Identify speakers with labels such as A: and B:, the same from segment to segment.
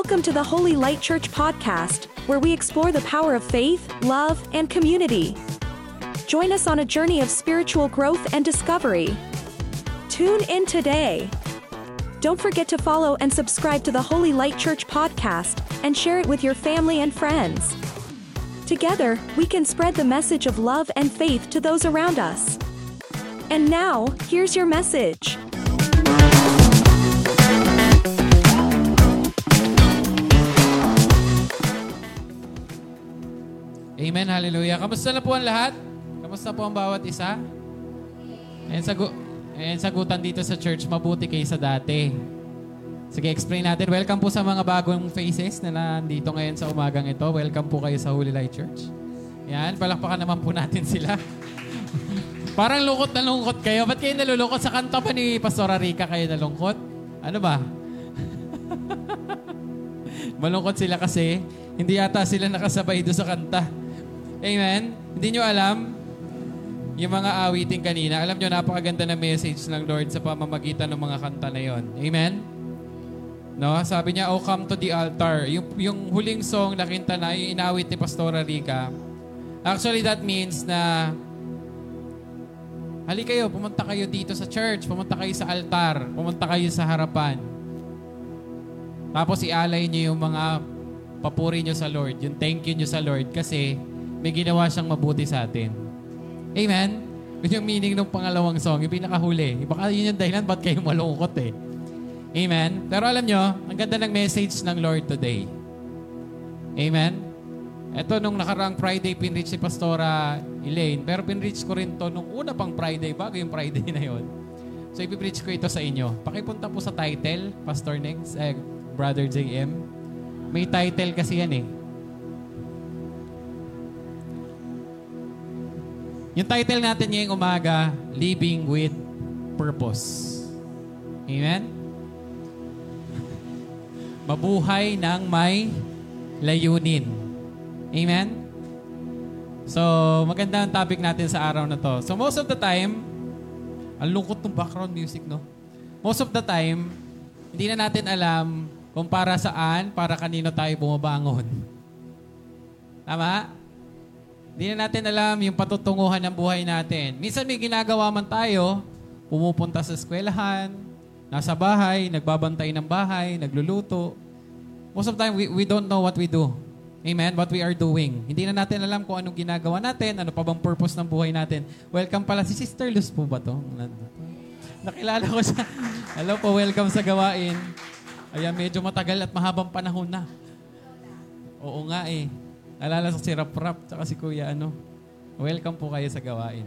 A: Welcome to the Holy Light Church podcast, where we explore the power of faith, love, and community. Join us on a journey of spiritual growth and discovery. Tune in today. Don't forget to follow and subscribe to the Holy Light Church podcast and share it with your family and friends. Together, we can spread the message of love and faith to those around us. And now, here's your message.
B: Amen, hallelujah. Kamusta na po ang lahat? Kamusta po ang bawat isa? Ayan, sagu ayan sagutan dito sa church, mabuti kaysa dati. Sige, explain natin. Welcome po sa mga bagong faces na nandito ngayon sa umagang ito. Welcome po kayo sa Holy Light Church. Yan, palakpakan naman po natin sila. Parang lungkot na lungkot kayo. Ba't kayo nalulungkot? Sa kanta pa ni Pastora Rica kayo nalungkot? Ano ba? Malungkot sila kasi hindi yata sila nakasabay doon sa kanta. Amen? Hindi nyo alam yung mga awiting kanina. Alam nyo, napakaganda na message ng Lord sa pamamagitan ng mga kanta na yon. Amen? No? Sabi niya, Oh, come to the altar. Yung, yung huling song na kinta na, yung inawit ni Pastora Rica, actually that means na Hali kayo, pumunta kayo dito sa church, pumunta kayo sa altar, pumunta kayo sa harapan. Tapos ialay niyo yung mga papuri niyo sa Lord, yung thank you niyo sa Lord kasi may ginawa siyang mabuti sa atin. Amen? Yun yung meaning ng pangalawang song, yung pinakahuli. Baka yun yung dahilan ba't kayo malungkot eh. Amen? Pero alam nyo, ang ganda ng message ng Lord today. Amen? Ito, nung nakaraang Friday, pinreach si Pastora Elaine. Pero pinreach ko rin to nung una pang Friday, bago yung Friday na yon. So, ipipreach ko ito sa inyo. Pakipunta po sa title, Pastor Nex, eh, Brother JM. May title kasi yan eh. Yung title natin ngayong umaga, Living with Purpose. Amen? Mabuhay ng may layunin. Amen? So, maganda ang topic natin sa araw na to. So, most of the time, ang lungkot ng background music, no? Most of the time, hindi na natin alam kung para saan, para kanino tayo bumabangon. Tama? Hindi na natin alam yung patutunguhan ng buhay natin. Minsan may ginagawa man tayo, pumupunta sa eskwelahan, nasa bahay, nagbabantay ng bahay, nagluluto. Most of the time, we, we don't know what we do. Amen? What we are doing. Hindi na natin alam kung anong ginagawa natin, ano pa bang purpose ng buhay natin. Welcome pala. Si Sister Luz po ba to? Nakilala ko siya. Hello po, welcome sa gawain. Ayan, medyo matagal at mahabang panahon na. Oo nga eh. Alala sa si Rap Rap, tsaka si Kuya ano. Welcome po kayo sa gawain.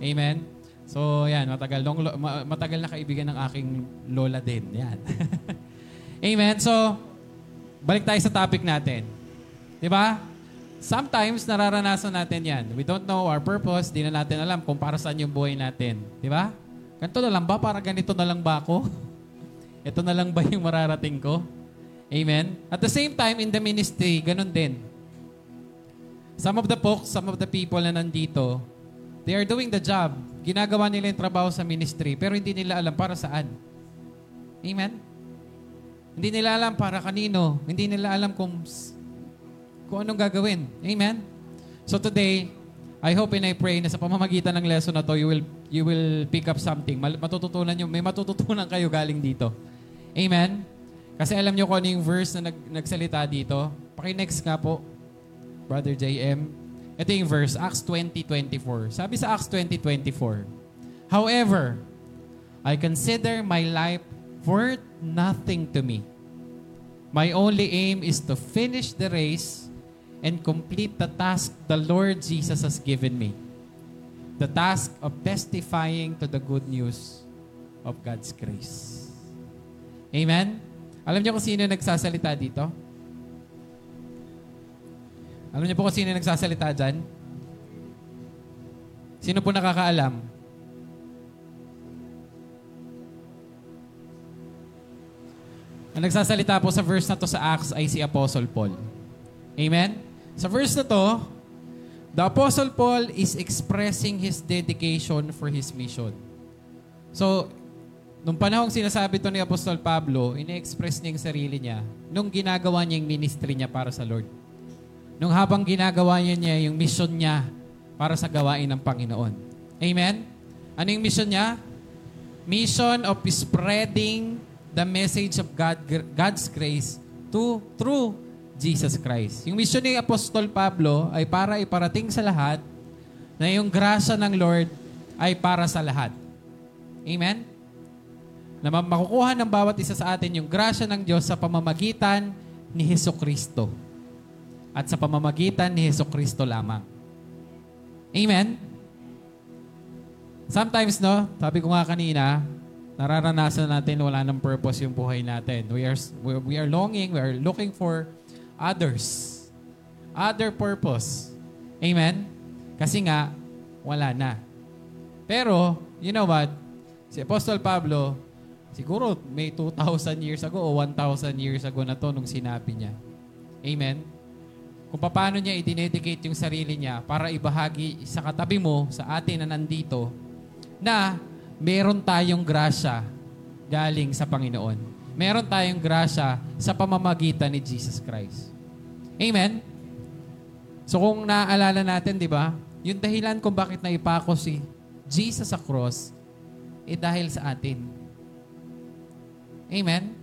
B: Amen? So, yan, matagal, long, matagal na kaibigan ng aking lola din. Yan. Amen? So, balik tayo sa topic natin. Di ba? Sometimes, nararanasan natin yan. We don't know our purpose. Di na natin alam kung para saan yung buhay natin. Di ba? Ganito na lang ba? Para ganito na lang ba ako? Ito na lang ba yung mararating ko? Amen? At the same time, in the ministry, ganun din. Some of the folks, some of the people na nandito, they are doing the job. Ginagawa nila yung trabaho sa ministry, pero hindi nila alam para saan. Amen? Hindi nila alam para kanino. Hindi nila alam kung, kung anong gagawin. Amen? So today, I hope and I pray na sa pamamagitan ng lesson na to, you will, you will pick up something. Matututunan nyo, may matututunan kayo galing dito. Amen? Kasi alam nyo kung ano yung verse na nag, nagsalita dito. Paki-next nga po. Brother JM. Ito yung verse, Acts 20.24. Sabi sa Acts 20.24, However, I consider my life worth nothing to me. My only aim is to finish the race and complete the task the Lord Jesus has given me. The task of testifying to the good news of God's grace. Amen? Alam niyo kung sino nagsasalita dito? Alam niyo po kung sino nagsasalita dyan? Sino po nakakaalam? Ang nagsasalita po sa verse na to sa Acts ay si Apostle Paul. Amen? Sa verse na to, the Apostle Paul is expressing his dedication for his mission. So, nung panahong sinasabi to ni Apostol Pablo, ine-express niya yung sarili niya nung ginagawa niya yung ministry niya para sa Lord. Nung habang ginagawa niya niya yung mission niya para sa gawain ng Panginoon. Amen? Ano yung mission niya? Mission of spreading the message of God, God's grace to through Jesus Christ. Yung mission ni Apostol Pablo ay para iparating sa lahat na yung grasya ng Lord ay para sa lahat. Amen? Na makukuha ng bawat isa sa atin yung grasya ng Diyos sa pamamagitan ni Heso Kristo. At sa pamamagitan ni Heso Kristo lamang. Amen? Sometimes, no, sabi ko nga kanina, nararanasan natin wala ng purpose yung buhay natin. We are, we are longing, we are looking for others. Other purpose. Amen? Kasi nga, wala na. Pero, you know what? Si Apostle Pablo, siguro may 2,000 years ago o 1,000 years ago na to nung sinabi niya. Amen? Kung paano niya idinedicate yung sarili niya para ibahagi sa katabi mo, sa atin na nandito, na meron tayong grasya galing sa Panginoon. Meron tayong grasya sa pamamagitan ni Jesus Christ. Amen? So kung naaalala natin, di ba, yung dahilan kung bakit naipako si Jesus sa cross, eh dahil sa atin. Amen?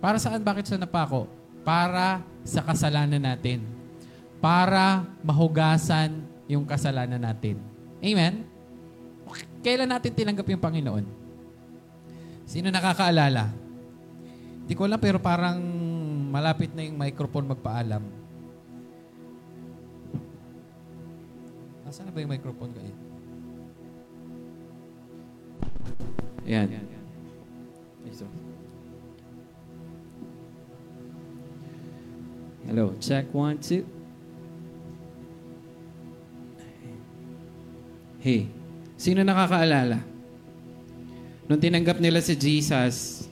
B: Para saan bakit siya napako? Para sa kasalanan natin. Para mahugasan yung kasalanan natin. Amen? Kailan natin tinanggap yung Panginoon? Sino nakakaalala? Hindi ko alam pero parang malapit na yung microphone magpaalam. Nasaan na ba yung microphone kayo? Yan. Ito. Hello. Check one, two. Hey, sino nakakaalala? Nung tinanggap nila si Jesus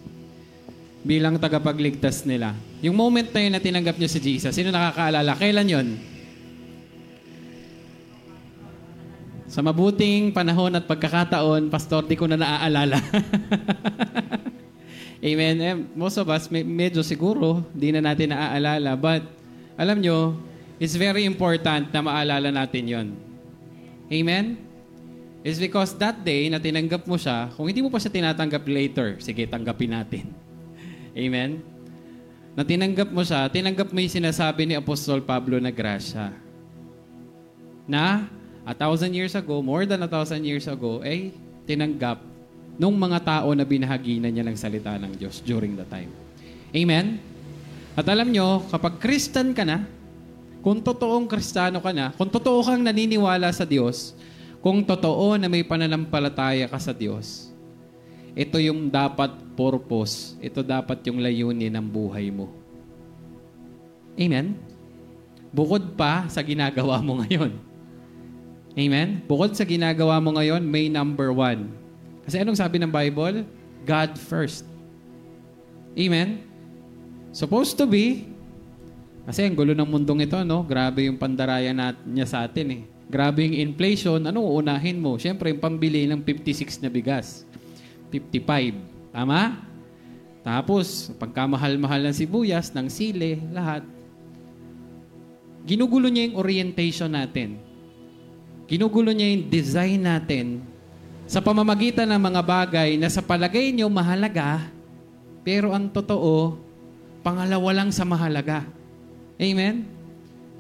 B: bilang tagapagligtas nila, yung moment na yun na tinanggap niyo si Jesus, sino nakakaalala? Kailan yon? Sa mabuting panahon at pagkakataon, pastor, di ko na naaalala. Amen. Eh, most of us, medyo siguro, di na natin naaalala. But, alam nyo, it's very important na maalala natin yon. Amen? It's because that day na tinanggap mo siya, kung hindi mo pa siya tinatanggap later, sige, tanggapin natin. Amen? Na tinanggap mo siya, tinanggap mo yung sinasabi ni Apostol Pablo na grasya. Na a thousand years ago, more than a thousand years ago, ay tinanggap nung mga tao na binahaginan niya ng salita ng Diyos during the time. Amen? At alam nyo, kapag Christian ka na, kung totoong Kristiyano ka na, kung totoo kang naniniwala sa Diyos, kung totoo na may pananampalataya ka sa Diyos, ito yung dapat purpose, ito dapat yung layunin ng buhay mo. Amen? Bukod pa sa ginagawa mo ngayon. Amen? Bukod sa ginagawa mo ngayon, may number one. Kasi anong sabi ng Bible? God first. Amen? Supposed to be, kasi ang gulo ng mundong ito, no? Grabe yung pandaraya na, niya sa atin, eh. Grabe yung inflation, ano uunahin mo? Siyempre, yung pambili ng 56 na bigas. 55. Tama? Tapos, pagkamahal-mahal ng sibuyas, ng sile, lahat. Ginugulo niya yung orientation natin. Ginugulo niya yung design natin sa pamamagitan ng mga bagay na sa palagay niyo mahalaga, pero ang totoo, pangalawa lang sa mahalaga. Amen?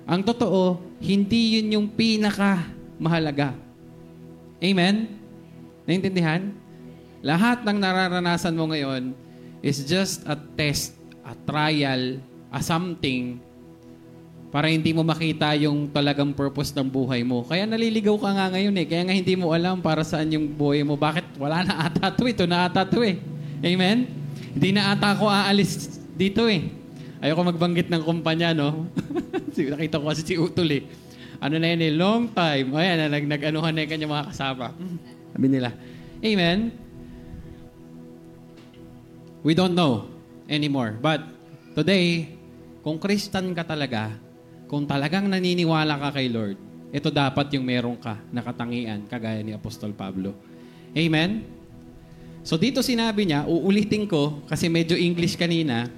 B: Ang totoo, hindi yun yung pinaka mahalaga. Amen? Naintindihan? Lahat ng nararanasan mo ngayon is just a test, a trial, a something para hindi mo makita yung talagang purpose ng buhay mo. Kaya naliligaw ka nga ngayon eh. Kaya nga hindi mo alam para saan yung buhay mo. Bakit? Wala na ata to. Ito na ata to eh. Amen? Hindi na ata ako aalis dito eh. Ayoko magbanggit ng kumpanya, no? Nakita ko kasi si Utol eh. Ano na yan eh, long time. Ayan, nag, nag-anuhan na yung kanyang mga kasama. Sabi nila, Amen? We don't know anymore. But today, kung Christian ka talaga, kung talagang naniniwala ka kay Lord, ito dapat yung meron ka na katangian, kagaya ni Apostol Pablo. Amen? So dito sinabi niya, uulitin ko kasi medyo English kanina.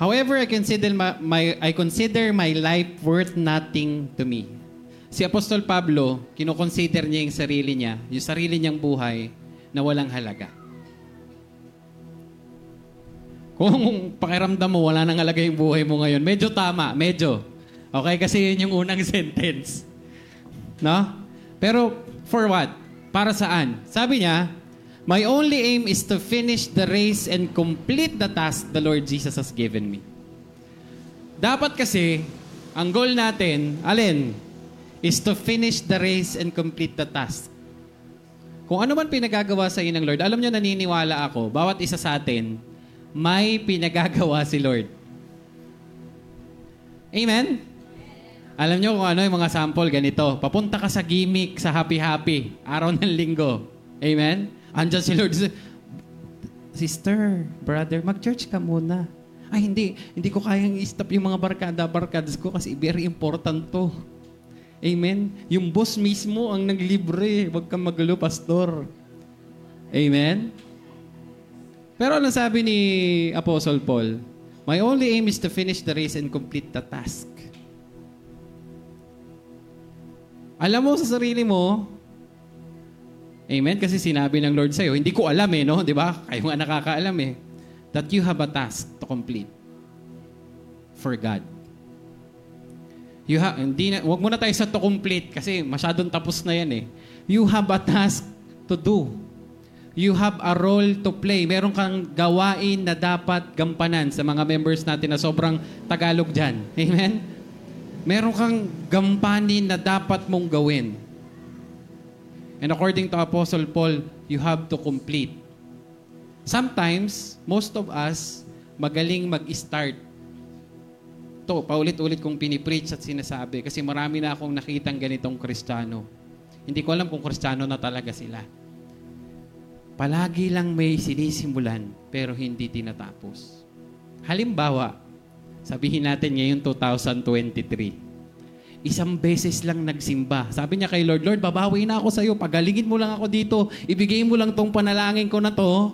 B: However, I consider my, my I consider my life worth nothing to me. Si Apostol Pablo, kinoconsider niya yung sarili niya, yung sarili niyang buhay na walang halaga. Kung pakiramdam mo, wala nang halaga yung buhay mo ngayon, medyo tama, medyo. Okay, kasi yun yung unang sentence. No? Pero, for what? Para saan? Sabi niya, My only aim is to finish the race and complete the task the Lord Jesus has given me. Dapat kasi, ang goal natin, alin, is to finish the race and complete the task. Kung ano man pinagagawa sa inyo ng Lord, alam nyo, naniniwala ako, bawat isa sa atin, may pinagagawa si Lord. Amen? Alam nyo kung ano yung mga sample ganito. Papunta ka sa gimmick, sa happy-happy, araw ng linggo. Amen? Andyan si Lord. Sister, brother, mag-church ka muna. Ay, hindi. Hindi ko kayang i-stop yung mga barkada-barkadas ko kasi very important to. Amen? Yung boss mismo ang naglibre. Huwag kang magulo, pastor. Amen? Pero ano sabi ni Apostle Paul? My only aim is to finish the race and complete the task. Alam mo sa sarili mo, Amen? Kasi sinabi ng Lord sa'yo, hindi ko alam eh, no? Di ba? Kayo nga nakakaalam eh. That you have a task to complete for God. You ha- hindi na, wag muna tayo sa to complete kasi masyadong tapos na yan eh. You have a task to do. You have a role to play. Meron kang gawain na dapat gampanan sa mga members natin na sobrang Tagalog dyan. Amen? Meron kang gampanin na dapat mong gawin. And according to Apostle Paul, you have to complete. Sometimes, most of us, magaling mag-start. To, paulit-ulit kong pinipreach at sinasabi kasi marami na akong nakitang ganitong kristyano. Hindi ko alam kung kristyano na talaga sila. Palagi lang may sinisimulan pero hindi tinatapos. Halimbawa, sabihin natin ngayon 2023 isang beses lang nagsimba. Sabi niya kay Lord, Lord, babawi na ako sa iyo. Pagalingin mo lang ako dito. Ibigay mo lang tong panalangin ko na to.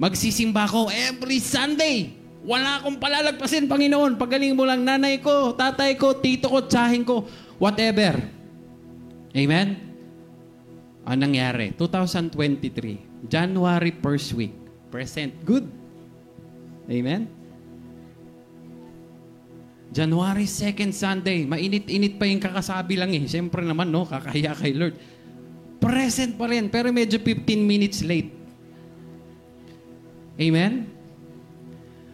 B: Magsisimba ako every Sunday. Wala akong palalagpasin, Panginoon. Pagaling mo lang nanay ko, tatay ko, tito ko, tsahin ko, whatever. Amen? Ang nangyari? 2023, January 1st week, present. Good. Amen? January 2nd Sunday, mainit-init pa yung kakasabi lang eh. Siyempre naman, no, kakahiya kay Lord. Present pa rin, pero medyo 15 minutes late. Amen?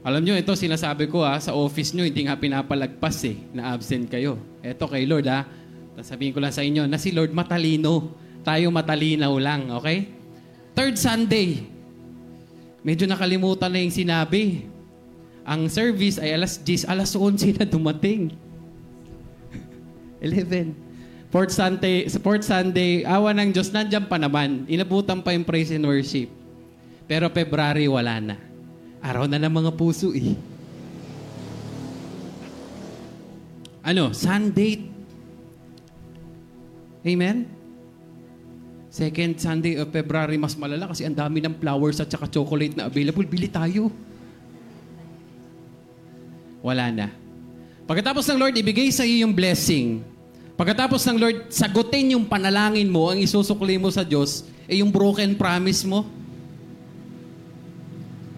B: Alam nyo, ito sinasabi ko ha, sa office nyo, hindi nga pinapalagpas eh, na absent kayo. Ito kay Lord ha, sabihin ko lang sa inyo, na si Lord matalino. Tayo matalinaw lang, okay? Third Sunday, medyo nakalimutan na yung sinabi. Ang service ay alas 10, alas 11 na dumating. 11. Fourth Sunday, Fourth Sunday, awa ng Diyos, nandiyan pa naman. Inabutan pa yung praise and worship. Pero February, wala na. Araw na ng mga puso eh. Ano? Sunday. Amen? Second Sunday of February, mas malala kasi ang dami ng flowers at saka chocolate na available. Bili tayo. Wala na. Pagkatapos ng Lord, ibigay sa iyo yung blessing. Pagkatapos ng Lord, sagutin yung panalangin mo, ang isusukli mo sa Diyos, eh yung broken promise mo.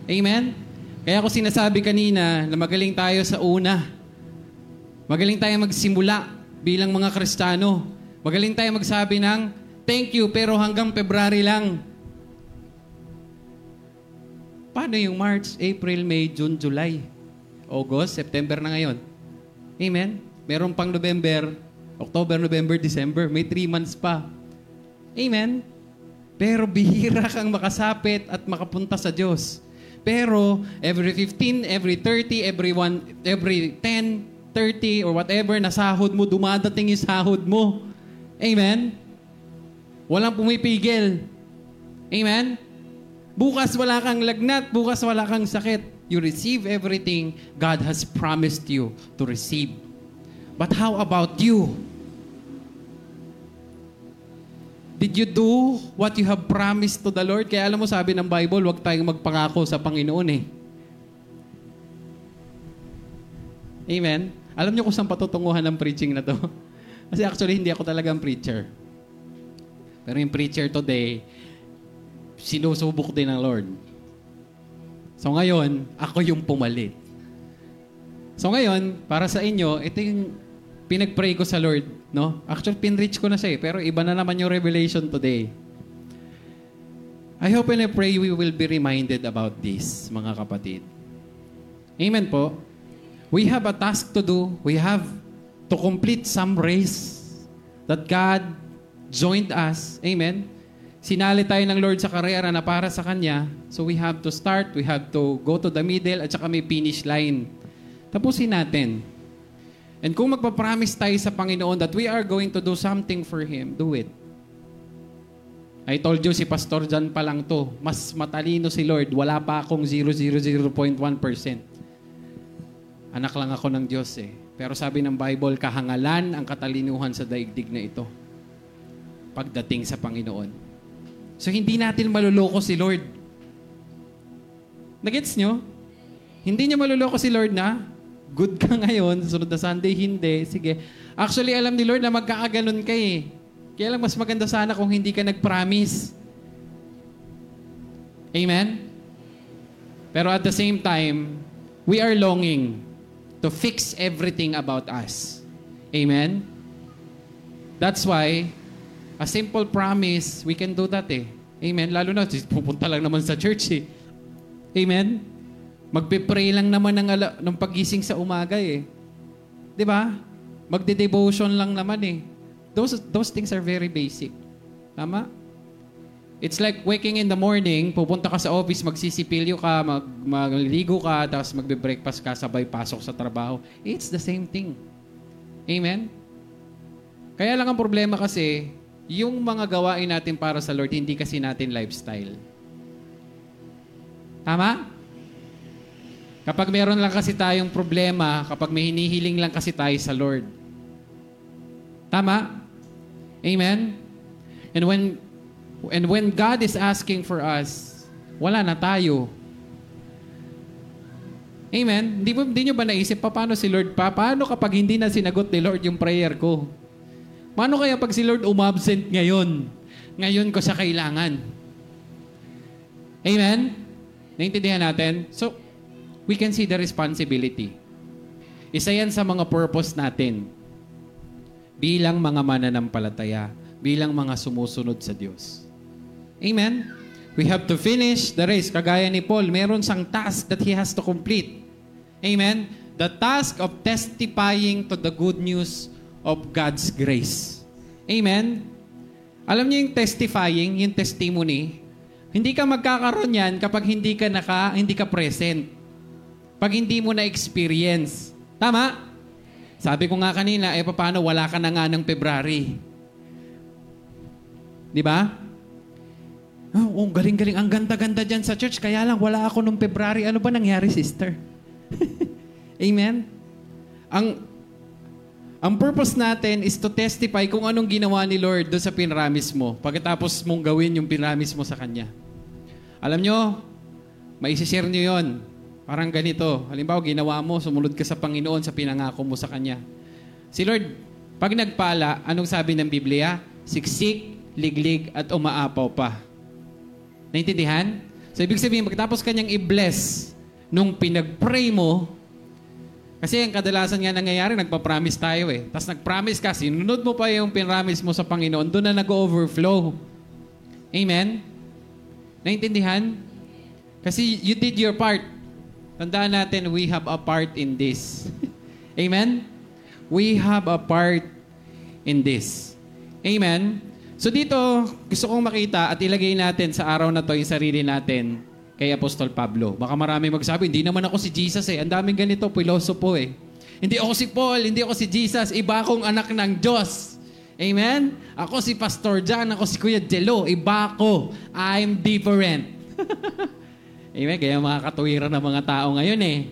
B: Amen? Kaya ako sinasabi kanina na magaling tayo sa una. Magaling tayo magsimula bilang mga Kristiyano. Magaling tayo magsabi ng, thank you, pero hanggang February lang. Paano yung March, April, May, June, July? August, September na ngayon. Amen? Meron pang November, October, November, December. May three months pa. Amen? Pero bihira kang makasapit at makapunta sa Diyos. Pero every 15, every 30, every, one, every 10, 30, or whatever na sahod mo, dumadating yung sahod mo. Amen? Walang pumipigil. Amen? Bukas wala kang lagnat, bukas wala kang sakit. You receive everything God has promised you to receive. But how about you? Did you do what you have promised to the Lord? Kaya alam mo, sabi ng Bible, huwag tayong magpangako sa Panginoon eh. Amen? Alam niyo kung saan patutunguhan ng preaching na to? Kasi actually, hindi ako talagang preacher. Pero yung preacher today, sinusubok din ng Lord. So ngayon, ako yung pumalit. So ngayon, para sa inyo, ito yung pinag-pray ko sa Lord. No? Actually, pinreach ko na siya eh, pero iba na naman yung revelation today. I hope and I pray we will be reminded about this, mga kapatid. Amen po. We have a task to do. We have to complete some race that God joined us. Amen. Sinali tayo ng Lord sa karera na para sa Kanya. So we have to start, we have to go to the middle, at saka may finish line. Tapusin natin. And kung magpapromise tayo sa Panginoon that we are going to do something for Him, do it. I told you, si Pastor John pa lang to. Mas matalino si Lord. Wala pa akong 0.00.1%. Anak lang ako ng Diyos eh. Pero sabi ng Bible, kahangalan ang katalinuhan sa daigdig na ito. Pagdating sa Panginoon. So hindi natin maluloko si Lord. Nagets nyo? Hindi niya maluloko si Lord na, good ka ngayon, sunod na Sunday, hindi. Sige. Actually, alam ni Lord na magkakaganon ka eh. Kaya lang mas maganda sana kung hindi ka nag-promise. Amen? Pero at the same time, we are longing to fix everything about us. Amen? That's why, a simple promise, we can do that eh. Amen? Lalo na, pupunta lang naman sa church eh. Amen? Magpe-pray lang naman ng, ala, ng pagising sa umaga eh. Ba? Magde-devotion lang naman eh. Those, those things are very basic. Tama? It's like waking in the morning, pupunta ka sa office, magsisipilyo ka, mag, magligo ka, tapos magbe-breakfast ka, sabay pasok sa trabaho. It's the same thing. Amen? Kaya lang ang problema kasi, yung mga gawain natin para sa Lord, hindi kasi natin lifestyle. Tama? Kapag meron lang kasi tayong problema, kapag may hinihiling lang kasi tayo sa Lord. Tama? Amen? And when And when God is asking for us, wala na tayo. Amen? Hindi, hindi nyo ba naisip, pa, paano si Lord pa? Paano kapag hindi na sinagot ni Lord yung prayer ko? Paano kaya pag si Lord umabsent ngayon? Ngayon ko sa kailangan. Amen? Naintindihan natin? So, we can see the responsibility. Isa yan sa mga purpose natin bilang mga mananampalataya, bilang mga sumusunod sa Diyos. Amen? We have to finish the race. Kagaya ni Paul, meron siyang task that he has to complete. Amen? The task of testifying to the good news of God's grace. Amen? Alam niyo yung testifying, yung testimony, hindi ka magkakaroon yan kapag hindi ka naka, hindi ka present. Pag hindi mo na experience. Tama? Sabi ko nga kanina, eh paano wala ka na nga ng February? Di ba? Oh, oh, galing-galing. Ang ganda-ganda dyan sa church. Kaya lang, wala ako nung February. Ano ba nangyari, sister? Amen? Ang, ang purpose natin is to testify kung anong ginawa ni Lord doon sa pinramis mo. Pagkatapos mong gawin yung pinramis mo sa Kanya. Alam nyo, maisishare nyo yon. Parang ganito. Halimbawa, ginawa mo, sumunod ka sa Panginoon sa pinangako mo sa Kanya. Si Lord, pag nagpala, anong sabi ng Biblia? Siksik, liglig, at umaapaw pa. Naintindihan? So, ibig sabihin, pagkatapos kanyang i-bless nung pinag-pray mo, kasi ang kadalasan nga nangyayari, nagpa-promise tayo eh. Tapos nag-promise ka, sinunod mo pa yung pinramise mo sa Panginoon, doon na nag-overflow. Amen? Naintindihan? Kasi you did your part. Tandaan natin, we have a part in this. Amen? We have a part in this. Amen? So dito, gusto kong makita at ilagay natin sa araw na to yung sarili natin kay Apostol Pablo. Baka marami magsabi, hindi naman ako si Jesus eh. Ang daming ganito, pilosopo eh. Hindi ako si Paul, hindi ako si Jesus. Iba akong anak ng Diyos. Amen? Ako si Pastor John, ako si Kuya Jello. Iba ako. I'm different. Amen? Kaya mga katuwiran ng mga tao ngayon eh.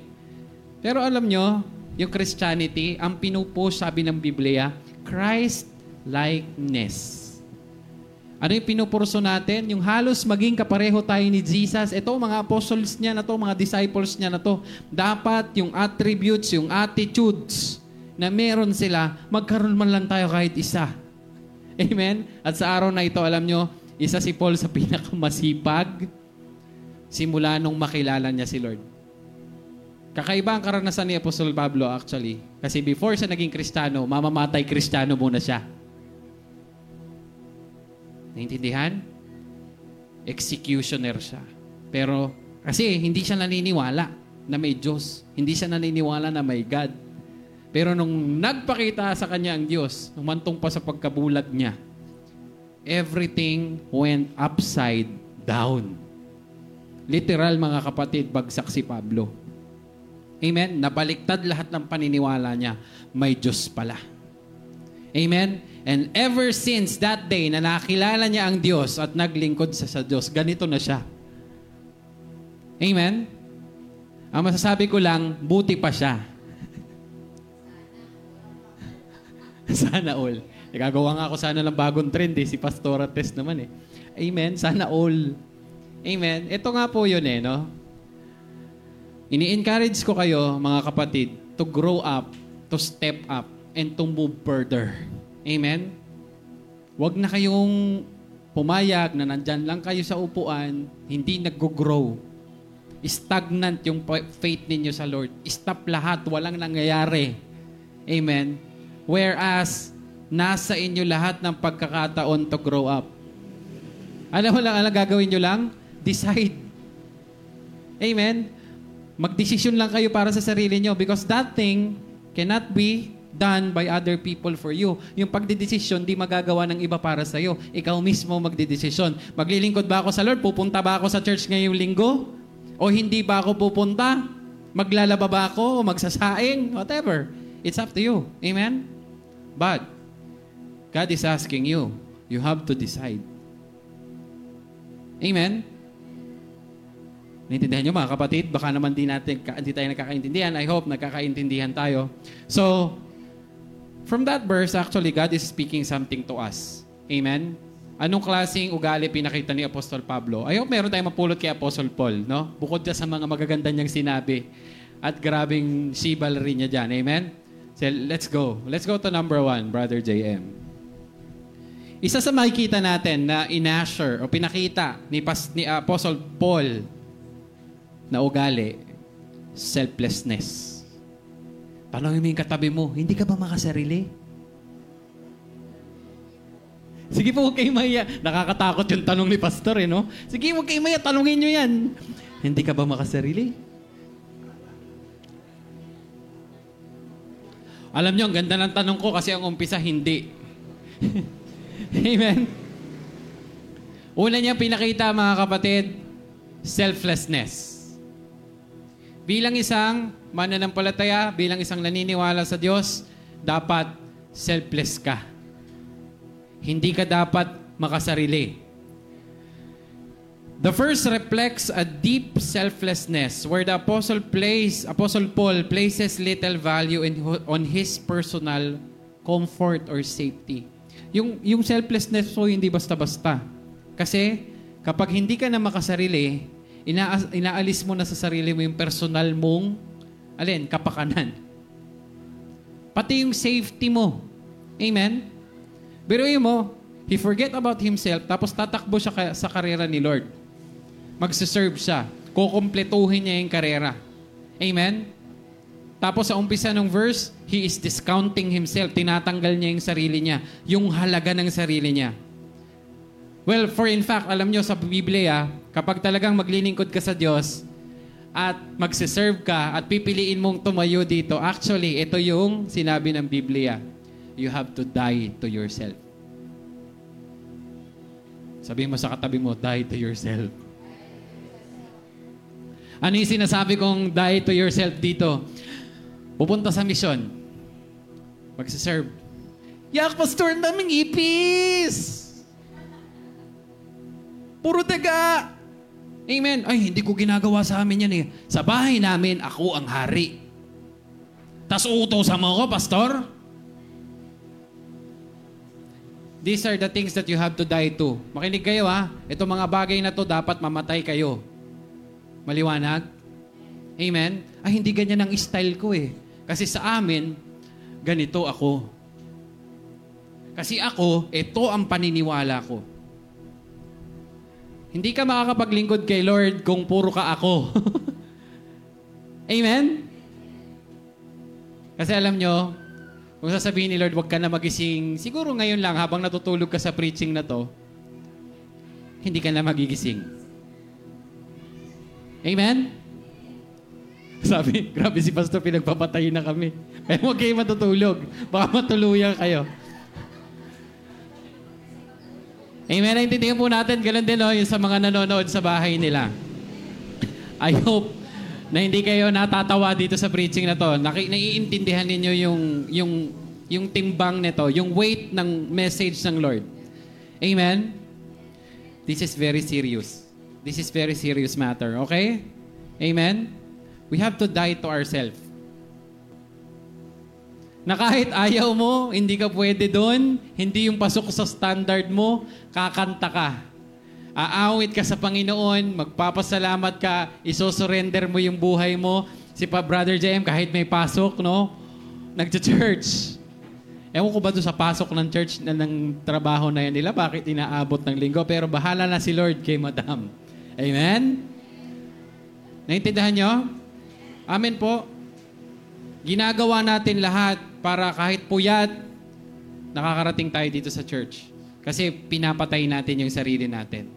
B: Pero alam nyo, yung Christianity, ang pinupost, sabi ng Biblia, Christ-likeness. Ano yung pinupurso natin? Yung halos maging kapareho tayo ni Jesus. Ito, mga apostles niya na to, mga disciples niya na to. Dapat yung attributes, yung attitudes na meron sila, magkaroon man lang tayo kahit isa. Amen? At sa araw na ito, alam nyo, isa si Paul sa pinakamasipag simula nung makilala niya si Lord. Kakaiba ang karanasan ni Apostol Pablo actually. Kasi before siya naging kristano, mamamatay kristano muna siya. Naintindihan? Executioner siya. Pero kasi hindi siya naniniwala na may Diyos. Hindi siya naniniwala na may God. Pero nung nagpakita sa kanya ang Diyos, umantong pa sa pagkabulag niya, everything went upside down. Literal mga kapatid, bagsak si Pablo. Amen? Nabaliktad lahat ng paniniwala niya. May Diyos pala. Amen? And ever since that day na nakilala niya ang Diyos at naglingkod sa, sa Diyos, ganito na siya. Amen? Ang masasabi ko lang, buti pa siya. sana all. Nagagawa nga ako sana ng bagong trend eh. Si Pastora Test naman eh. Amen? Sana all. Amen? Ito nga po yun eh, no? Ini-encourage ko kayo, mga kapatid, to grow up, to step up, and to move further. Amen? Huwag na kayong pumayag na nandyan lang kayo sa upuan, hindi nag-grow. Stagnant yung faith ninyo sa Lord. Stop lahat, walang nangyayari. Amen? Whereas, nasa inyo lahat ng pagkakataon to grow up. Alam mo lang, alam gagawin nyo lang? Decide. Amen? Magdesisyon lang kayo para sa sarili nyo because that thing cannot be done by other people for you. Yung pagdidesisyon, di magagawa ng iba para sa iyo. Ikaw mismo magdidesisyon. Maglilingkod ba ako sa Lord? Pupunta ba ako sa church ngayong linggo? O hindi ba ako pupunta? Maglalaba ba ako? O magsasaing? Whatever. It's up to you. Amen? But, God is asking you, you have to decide. Amen? Naintindihan nyo mga kapatid? Baka naman di natin, hindi tayo nagkakaintindihan. I hope nagkakaintindihan tayo. So, from that verse, actually, God is speaking something to us. Amen? Anong klaseng ugali pinakita ni Apostol Pablo? I hope meron tayong mapulot kay Apostol Paul, no? Bukod sa mga magaganda niyang sinabi at grabing chivalry niya dyan. Amen? So, let's go. Let's go to number one, Brother JM. Isa sa makikita natin na inasher o pinakita ni, Pas, ni Apostle Paul na ugali, selflessness. Tanongin mo yung katabi mo, hindi ka ba makasarili? Sige po, huwag kayo maya. Nakakatakot yung tanong ni Pastor, eh, no? Sige, huwag kayo maya. Tanongin nyo yan. Hindi ka ba makasarili? Alam nyo, ang ganda ng tanong ko kasi ang umpisa, hindi. Amen? Una niya pinakita, mga kapatid, selflessness. Bilang isang mananampalataya, bilang isang naniniwala sa Diyos, dapat selfless ka. Hindi ka dapat makasarili. The first reflects a deep selflessness where the apostle place, apostle Paul places little value in, on his personal comfort or safety. Yung yung selflessness po hindi basta-basta. Kasi kapag hindi ka na makasarili, ina inaalis mo na sa sarili mo yung personal mong alin, kapakanan. Pati yung safety mo. Amen? Biruin mo, he forget about himself tapos tatakbo siya sa karera ni Lord magsiserve siya. Kukumpletuhin niya yung karera. Amen? Tapos sa umpisa ng verse, he is discounting himself. Tinatanggal niya yung sarili niya. Yung halaga ng sarili niya. Well, for in fact, alam niyo sa Biblia, kapag talagang maglilingkod ka sa Diyos at magsiserve ka at pipiliin mong tumayo dito, actually, ito yung sinabi ng Biblia. You have to die to yourself. Sabihin mo sa katabi mo, die to yourself. Ano yung sinasabi kong die to yourself dito? Pupunta sa misyon. Magsiserve. Yak, pastor, daming ipis! Puro daga! Amen. Ay, hindi ko ginagawa sa amin yan eh. Sa bahay namin, ako ang hari. Tas utosan mo ko, pastor? These are the things that you have to die to. Makinig kayo ha. Ito mga bagay na to dapat mamatay kayo. Maliwanag? Amen? Ay, hindi ganyan ang style ko eh. Kasi sa amin, ganito ako. Kasi ako, ito ang paniniwala ko. Hindi ka makakapaglingkod kay Lord kung puro ka ako. Amen? Kasi alam nyo, kung sasabihin ni Lord, huwag ka na magising, siguro ngayon lang, habang natutulog ka sa preaching na to, hindi ka na magigising. Amen? Sabi, grabe si Pastor, pinagpapatay na kami. Kaya huwag kayo matutulog. Baka matuluyan kayo. Amen? Naintindihan po natin, ganun din no, yung sa mga nanonood sa bahay nila. I hope na hindi kayo natatawa dito sa preaching na to. Naki, naiintindihan ninyo yung, yung, yung timbang nito, yung weight ng message ng Lord. Amen? This is very serious. This is very serious matter, okay? Amen? We have to die to ourselves. Na kahit ayaw mo, hindi ka pwede doon, hindi yung pasok sa standard mo, kakanta ka aawit ka sa Panginoon, magpapasalamat ka, isosurrender mo yung buhay mo. Si pa Brother JM, kahit may pasok, no? Nagcha-church. Ewan ko ba doon sa pasok ng church na ng trabaho na yan nila, bakit inaabot ng linggo? Pero bahala na si Lord kay Madam. Amen? Naintindihan nyo? Amen po. Ginagawa natin lahat para kahit puyat, nakakarating tayo dito sa church. Kasi pinapatay natin yung sarili natin.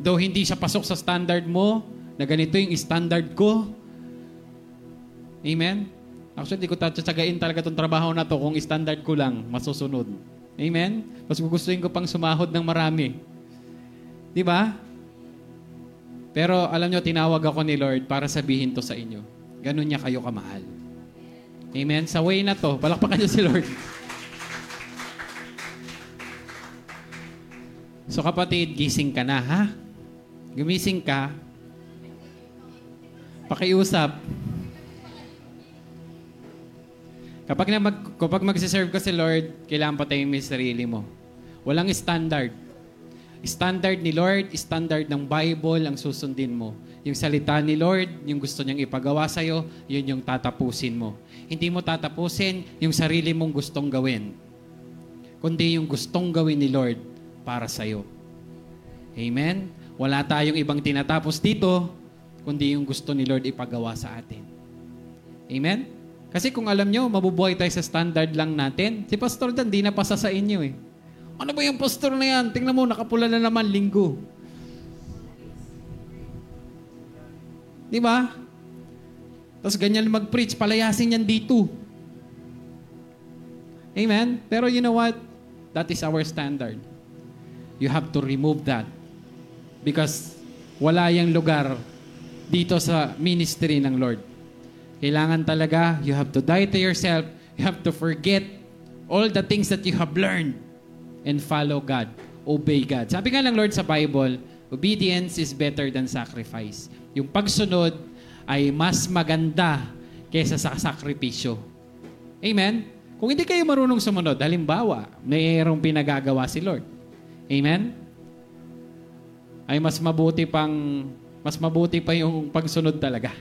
B: Though hindi siya pasok sa standard mo, na ganito yung standard ko. Amen? Actually, di ko tatsagain talaga itong trabaho na to kung standard ko lang, masusunod. Amen? Mas gugustuhin ko pang sumahod ng marami. Di ba? Pero alam nyo, tinawag ako ni Lord para sabihin to sa inyo. Ganun niya kayo kamahal. Amen? Sa way na to, palakpakan niyo si Lord. So kapatid, gising ka na, ha? Gumising ka, pakiusap. Kapag, na mag, kapag magsiserve ka si Lord, kailangan patayin mo yung sarili mo. Walang standard. Standard ni Lord, standard ng Bible ang susundin mo. Yung salita ni Lord, yung gusto niyang ipagawa sa'yo, yun yung tatapusin mo. Hindi mo tatapusin yung sarili mong gustong gawin. Kundi yung gustong gawin ni Lord para sa'yo. Amen? Wala tayong ibang tinatapos dito, kundi yung gusto ni Lord ipagawa sa atin. Amen? Kasi kung alam nyo, mabubuhay tayo sa standard lang natin. Si Pastor Dan, di na pasa sa inyo eh. Ano ba yung pastor na yan? Tingnan mo, nakapula na naman linggo. Di ba? Tapos ganyan mag-preach, palayasin yan dito. Amen? Pero you know what? That is our standard. You have to remove that because wala yung lugar dito sa ministry ng Lord. Kailangan talaga, you have to die to yourself. You have to forget all the things that you have learned and follow God. Obey God. Sabi nga ng Lord sa Bible, obedience is better than sacrifice. Yung pagsunod ay mas maganda kaysa sa sakripisyo. Amen? Kung hindi kayo marunong sumunod, halimbawa, mayroong pinagagawa si Lord. Amen? ay mas mabuti pang mas mabuti pa yung pagsunod talaga.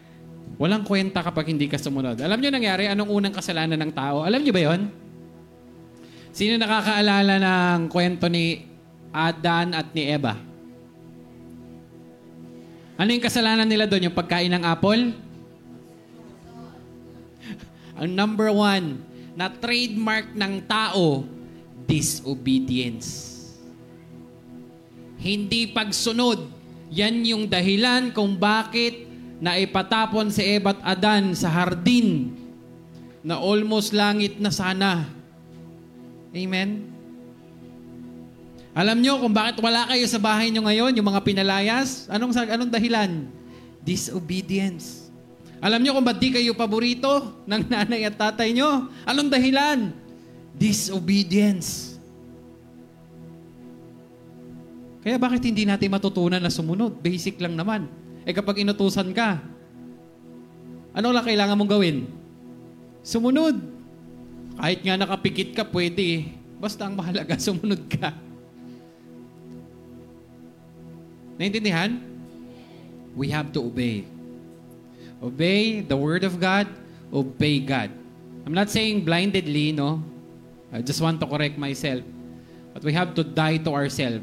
B: Walang kwenta kapag hindi ka sumunod. Alam niyo nangyari, anong unang kasalanan ng tao? Alam niyo ba yon? Sino nakakaalala ng kwento ni Adan at ni Eva? Ano yung kasalanan nila doon? Yung pagkain ng apple? Ang number one na trademark ng tao, disobedience. Hindi pagsunod. Yan yung dahilan kung bakit na ipatapon si Eva Adan sa hardin na almost langit na sana. Amen? Alam nyo kung bakit wala kayo sa bahay nyo ngayon, yung mga pinalayas? Anong, anong dahilan? Disobedience. Alam nyo kung ba't di kayo paborito ng nanay at tatay nyo? Anong dahilan? Disobedience. Kaya bakit hindi natin matutunan na sumunod? Basic lang naman. Eh kapag inutusan ka, ano lang kailangan mong gawin? Sumunod. Kahit nga nakapikit ka, pwede eh. Basta ang mahalaga, sumunod ka. Naintindihan? We have to obey. Obey the Word of God. Obey God. I'm not saying blindedly, no? I just want to correct myself. But we have to die to ourselves.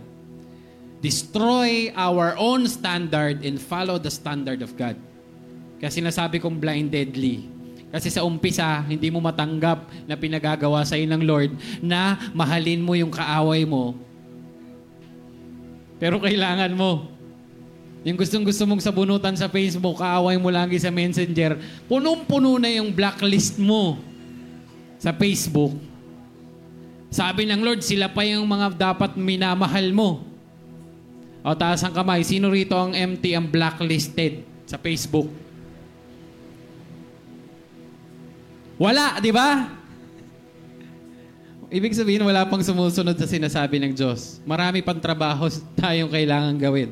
B: Destroy our own standard and follow the standard of God. Kaya sinasabi kong blindedly. Kasi sa umpisa, hindi mo matanggap na pinagagawa sa ng Lord na mahalin mo yung kaaway mo. Pero kailangan mo. Yung gustong gusto mong sabunutan sa Facebook, kaaway mo lagi sa Messenger, punong-puno na yung blacklist mo sa Facebook. Sabi ng Lord, sila pa yung mga dapat minamahal mo. O taas ang kamay, sino rito ang empty, ang blacklisted sa Facebook? Wala, di ba? Ibig sabihin, wala pang sumusunod sa sinasabi ng Diyos. Marami pang trabaho tayong kailangan gawin.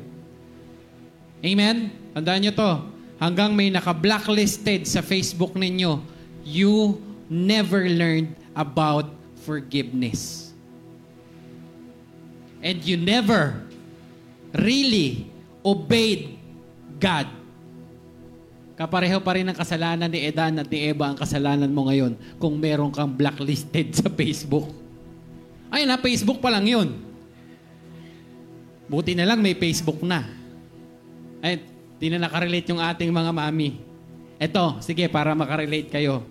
B: Amen? Tandaan nyo to. Hanggang may naka-blacklisted sa Facebook ninyo, you never learned about forgiveness. And you never really obeyed God. Kapareho pa rin ang kasalanan ni Edan at ni Eva ang kasalanan mo ngayon kung meron kang blacklisted sa Facebook. Ay na, Facebook pa lang yun. Buti na lang may Facebook na. Ay, di na nakarelate yung ating mga mami. Eto, sige, para makarelate kayo.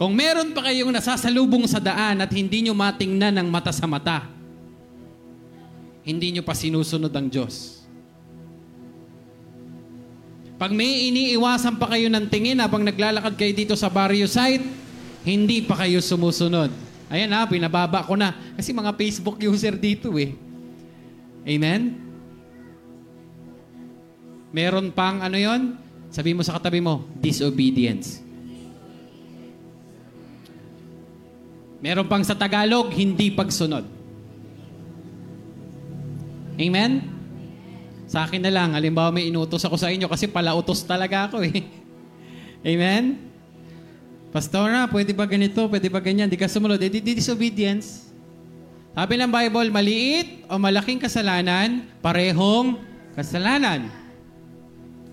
B: Kung meron pa kayong nasasalubong sa daan at hindi nyo matingnan ng mata sa mata, hindi nyo pa sinusunod ang Diyos. Pag may iniiwasan pa kayo ng tingin habang naglalakad kayo dito sa barrio site, hindi pa kayo sumusunod. Ayan ha, pinababa ko na. Kasi mga Facebook user dito eh. Amen? Meron pang ano yon? Sabi mo sa katabi mo, disobedience. Meron pang sa Tagalog, hindi pagsunod. Amen? Sa akin na lang, halimbawa may inutos ako sa inyo kasi palautos talaga ako eh. Amen? Pastora, pwede ba ganito? Pwede ba ganyan? Di ka sumunod. Eh, di disobedience. Sabi ng Bible, maliit o malaking kasalanan, parehong kasalanan.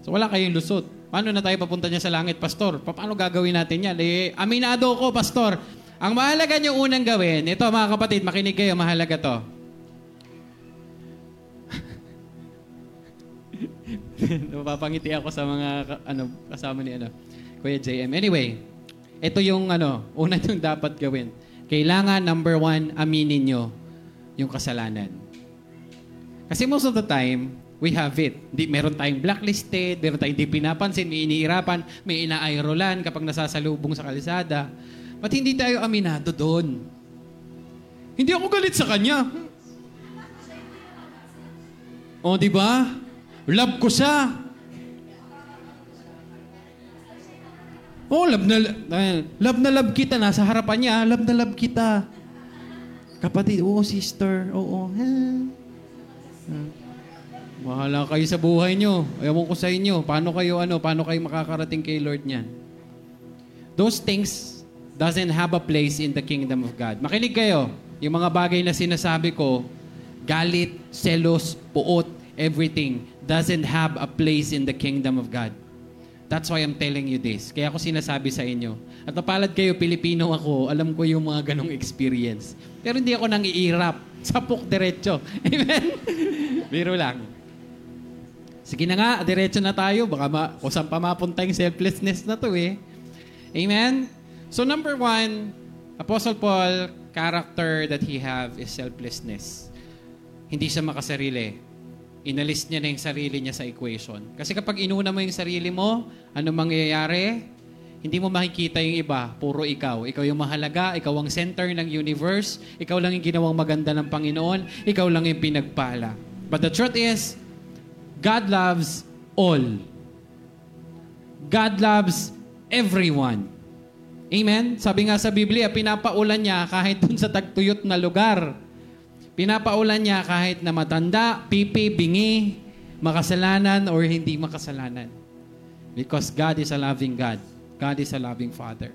B: So wala kayong lusot. Paano na tayo papunta niya sa langit, Pastor? Paano gagawin natin yan? Eh, aminado ko, Pastor. Ang mahalaga niyo unang gawin, ito mga kapatid, makinig kayo, mahalaga to. Napapangiti ako sa mga ano kasama ni ano Kuya JM. Anyway, ito yung ano, una yung dapat gawin. Kailangan number one, aminin nyo yung kasalanan. Kasi most of the time, we have it. Di, meron tayong blacklisted, meron tayong hindi pinapansin, may iniirapan, may inaayrolan kapag nasasalubong sa kalisada. Ba't hindi tayo aminado doon? Hindi ako galit sa kanya. O, di ba? Love ko siya. Oh, love na, uh, love na love kita. Nasa harapan niya, love na love kita. Kapatid, oo, sister, oo. Uh, Bahala kayo sa buhay nyo. Ewan ko sa inyo. Paano kayo, ano, paano kayo makakarating kay Lord niyan? Those things doesn't have a place in the kingdom of God. Makinig kayo. Yung mga bagay na sinasabi ko, galit, selos, puot, everything doesn't have a place in the kingdom of God. That's why I'm telling you this. Kaya ako sinasabi sa inyo. At napalad kayo, Pilipino ako, alam ko yung mga ganong experience. Pero hindi ako nang iirap. Sapok diretso. Amen? Biro lang. Sige na nga, diretso na tayo. Baka ma, kung saan pa mapunta yung selflessness na to eh. Amen? So number one, Apostle Paul, character that he have is selflessness. Hindi siya makasarili inalis niya na yung sarili niya sa equation. Kasi kapag inuna mo yung sarili mo, ano mangyayari? Hindi mo makikita yung iba, puro ikaw. Ikaw yung mahalaga, ikaw ang center ng universe, ikaw lang yung ginawang maganda ng Panginoon, ikaw lang yung pinagpala. But the truth is, God loves all. God loves everyone. Amen? Sabi nga sa Biblia, pinapaulan niya kahit dun sa tagtuyot na lugar Pinapaulan niya kahit na matanda, pipi, bingi, makasalanan or hindi makasalanan. Because God is a loving God. God is a loving Father.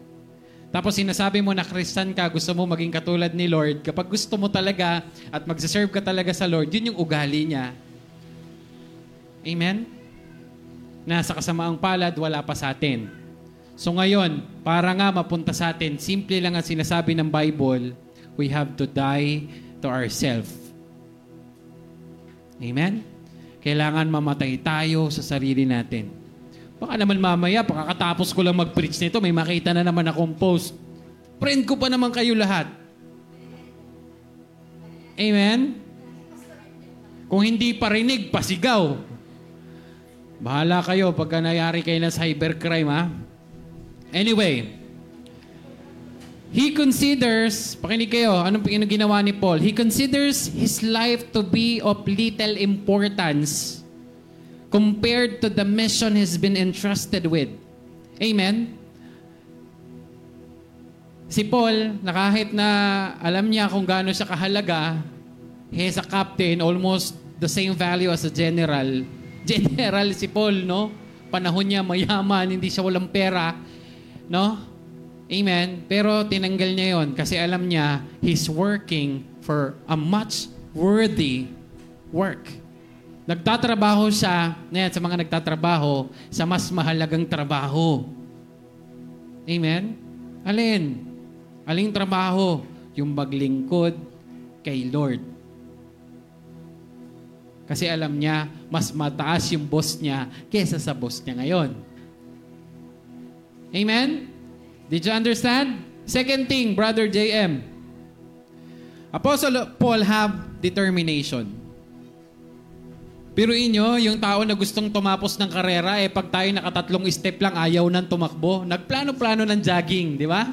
B: Tapos sinasabi mo na Christian ka, gusto mo maging katulad ni Lord. Kapag gusto mo talaga at magsaserve ka talaga sa Lord, yun yung ugali niya. Amen? Nasa kasamaang palad, wala pa sa atin. So ngayon, para nga mapunta sa atin, simple lang ang sinasabi ng Bible, we have to die to ourselves. Amen? Kailangan mamatay tayo sa sarili natin. Baka naman mamaya, pagkakatapos ko lang mag-preach nito, may makita na naman akong post. Friend ko pa naman kayo lahat. Amen? Kung hindi parinig, pasigaw. Bahala kayo pagka nayari kayo ng cybercrime, ha? Anyway, he considers, pakinig kayo, anong ginawa ni Paul? He considers his life to be of little importance compared to the mission he's been entrusted with. Amen? Si Paul, na kahit na alam niya kung gaano siya kahalaga, he's a captain, almost the same value as a general. General si Paul, no? Panahon niya mayaman, hindi siya walang pera, no? Amen? Pero tinanggal niya yon kasi alam niya he's working for a much worthy work. Nagtatrabaho siya, ngayon sa mga nagtatrabaho, sa mas mahalagang trabaho. Amen? Alin? Aling trabaho? Yung maglingkod kay Lord. Kasi alam niya, mas mataas yung boss niya kesa sa boss niya ngayon. Amen? Did you understand? Second thing, Brother JM. Apostle Paul have determination. Pero inyo, yung tao na gustong tumapos ng karera, eh pag tayo nakatatlong step lang, ayaw nang tumakbo. Nagplano-plano ng jogging, di ba?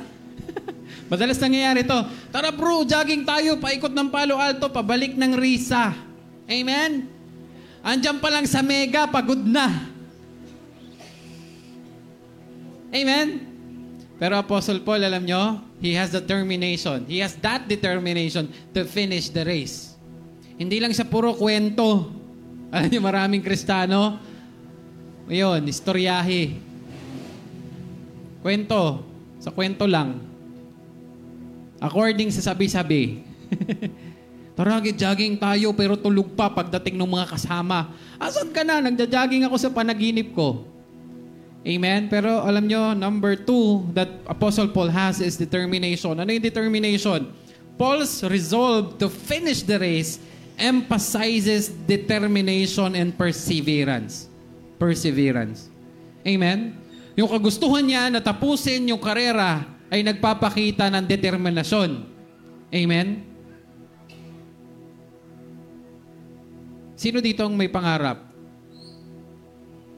B: Madalas nangyayari to. Tara bro, jogging tayo, paikot ng Palo Alto, pabalik ng Risa. Amen? Andiyan pa lang sa Mega, pagod na. Amen? Pero Apostle Paul, alam nyo, he has determination. He has that determination to finish the race. Hindi lang siya puro kwento. Alam niyo, maraming kristano, ngayon, istoryahe. Kwento. Sa kwento lang. According sa sabi-sabi. Tara, jogging tayo pero tulog pa pagdating ng mga kasama. Asan ka na? Nagja-jogging ako sa panaginip ko. Amen? Pero alam nyo, number two that Apostle Paul has is determination. Ano yung determination? Paul's resolve to finish the race emphasizes determination and perseverance. Perseverance. Amen? Yung kagustuhan niya na tapusin yung karera ay nagpapakita ng determinasyon. Amen? Sino dito ang may pangarap?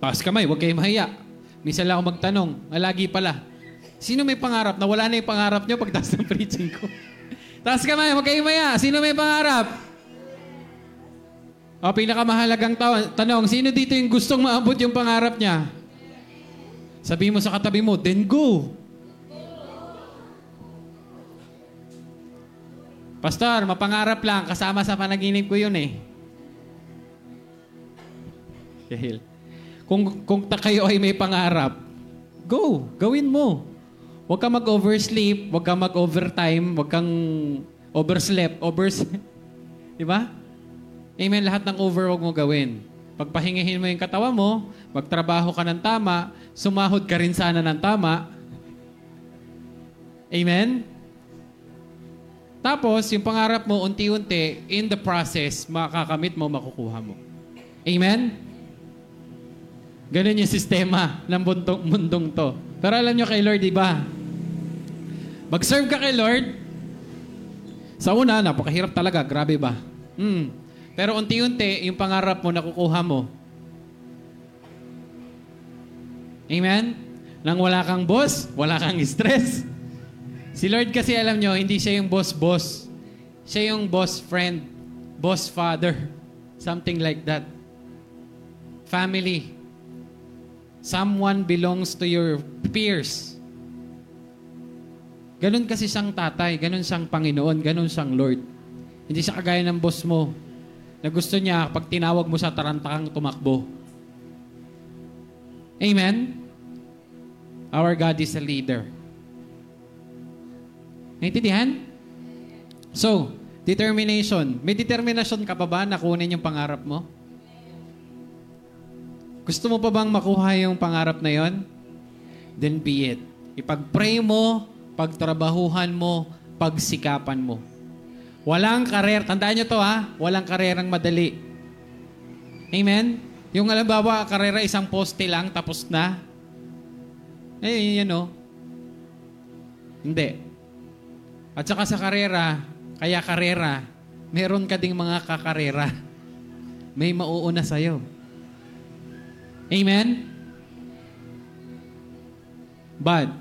B: Taas kamay, huwag kayo mahiya. Minsan lang ako magtanong, malagi pala. Sino may pangarap na wala na yung pangarap nyo pagtas ng preaching ko? Taas kamay, mahiya. Sino may pangarap? O, pinakamahalagang ta- tanong, sino dito yung gustong maabot yung pangarap niya? Sabi mo sa katabi mo, then go. Pastor, mapangarap lang. Kasama sa panaginip ko yun eh. Kahil. Kung, kung ta kayo ay may pangarap, go. Gawin mo. Huwag kang mag-oversleep, huwag kang mag-overtime, huwag kang overslept, overs... Di ba? Amen, lahat ng over huwag mo gawin. Pagpahingihin mo yung katawa mo, magtrabaho ka ng tama, sumahod ka rin sana ng tama. Amen? Tapos, yung pangarap mo, unti-unti, in the process, makakamit mo, makukuha mo. Amen? Ganun yung sistema ng mundong, mundong to. Pero alam nyo kay Lord, di ba? Mag-serve ka kay Lord. Sa una, napakahirap talaga. Grabe ba? Hmm. Pero unti-unti, yung pangarap mo, nakukuha mo. Amen? Nang wala kang boss, wala kang stress. Si Lord kasi alam nyo, hindi siya yung boss-boss. Siya yung boss friend, boss father. Something like that. Family. Someone belongs to your peers. Ganun kasi siyang tatay, ganun siyang Panginoon, ganun siyang Lord. Hindi siya kagaya ng boss mo na gusto niya pag tinawag mo sa tarantakang tumakbo. Amen? Our God is a leader. Naintindihan? So, determination. May determination ka pa ba na kunin yung pangarap mo? Gusto mo pa bang makuha yung pangarap na yon? Then be it. Ipag-pray mo, pagtrabahuhan mo, pagsikapan mo. Walang karer. Tandaan nyo to ha. Walang karerang madali. Amen? Yung alambawa, karera isang poste lang, tapos na. Eh, yun o. Hindi. At saka sa karera, kaya karera, meron ka ding mga kakarera. May mauuna sa'yo. Amen? But,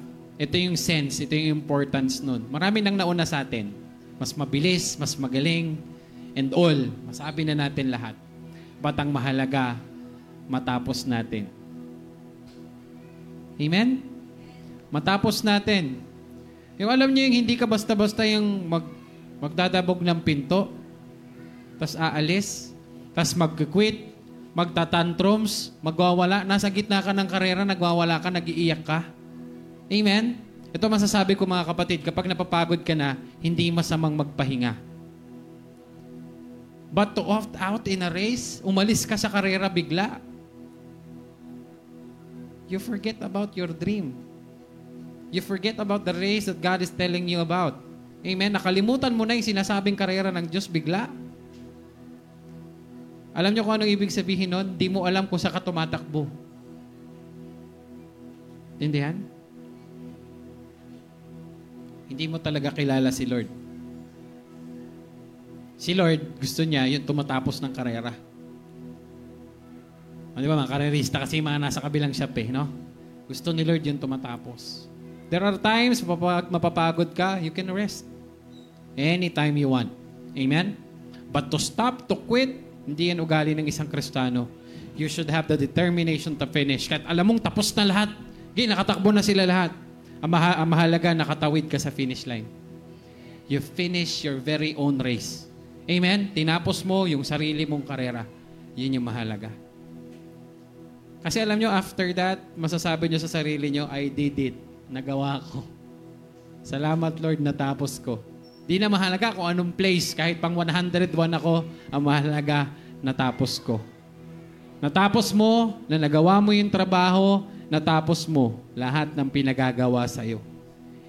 B: ito yung sense, ito yung importance nun. Marami nang nauna sa atin. Mas mabilis, mas magaling, and all. Masabi na natin lahat. But ang mahalaga, matapos natin. Amen? Matapos natin. Yung alam niyo yung hindi ka basta-basta yung mag, magdadabog ng pinto, tas aalis, tas mag-quit, magtatantrums, magwawala, nasa gitna ka ng karera, nagwawala ka, nagiiyak ka. Amen? Ito masasabi ko mga kapatid, kapag napapagod ka na, hindi masamang magpahinga. But to opt out in a race, umalis ka sa karera bigla, you forget about your dream. You forget about the race that God is telling you about. Amen? Nakalimutan mo na yung sinasabing karera ng Diyos bigla. Alam niyo kung anong ibig sabihin nun? Di mo alam kung saan ka tumatakbo. Tindihan? Hindi mo talaga kilala si Lord. Si Lord, gusto niya yung tumatapos ng karera. O, di ba, mga karerista kasi mga nasa kabilang shop eh, no? Gusto ni Lord yung tumatapos. There are times mapapag- mapapagod ka, you can rest. Anytime you want. Amen? But to stop, to quit, hindi yan ugali ng isang kristano. You should have the determination to finish. Kahit alam mong tapos na lahat. Okay, nakatakbo na sila lahat. Ang, maha- ang mahalaga, nakatawid ka sa finish line. You finish your very own race. Amen? Tinapos mo yung sarili mong karera. Yun yung mahalaga. Kasi alam nyo, after that, masasabi nyo sa sarili nyo, I did it. Nagawa ko. Salamat Lord, natapos ko. Di na mahalaga kung anong place. Kahit pang 101 ako, ang mahalaga, natapos ko. Natapos mo, na nagawa mo yung trabaho, natapos mo lahat ng pinagagawa sa'yo.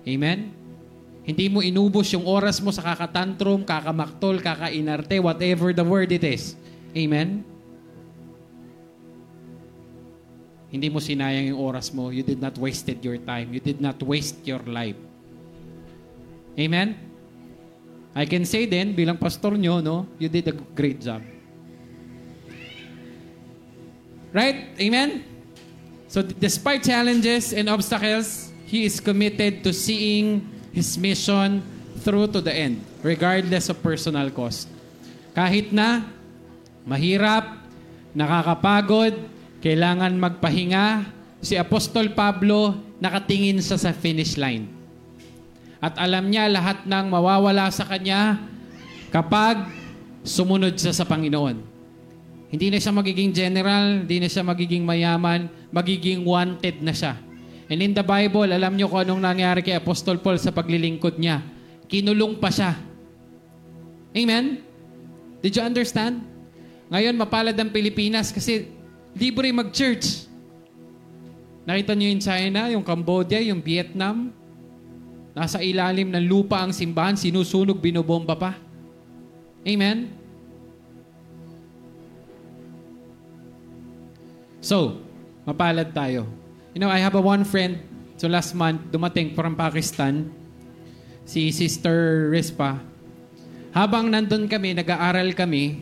B: Amen? Hindi mo inubos yung oras mo sa kakatantrum, kakamaktol, kakainarte, whatever the word it is. Amen? Hindi mo sinayang yung oras mo. You did not wasted your time. You did not waste your life. Amen? I can say then, bilang pastor nyo, no, you did a great job. Right? Amen? So despite challenges and obstacles, he is committed to seeing his mission through to the end, regardless of personal cost. Kahit na mahirap, nakakapagod, kailangan magpahinga, si Apostol Pablo nakatingin sa sa finish line. At alam niya lahat ng mawawala sa kanya kapag sumunod siya sa Panginoon. Hindi na siya magiging general, hindi na siya magiging mayaman, magiging wanted na siya. And in the Bible, alam niyo kung anong nangyari kay Apostol Paul sa paglilingkod niya. Kinulong pa siya. Amen? Did you understand? Ngayon, mapalad ang Pilipinas kasi libre mag-church. Nakita niyo yung China, yung Cambodia, yung Vietnam. Nasa ilalim ng lupa ang simbahan, sinusunog, binobomba pa. Amen? So, mapalad tayo. You know, I have a one friend, so last month, dumating from Pakistan, si Sister Rispa. Habang nandun kami, nag-aaral kami,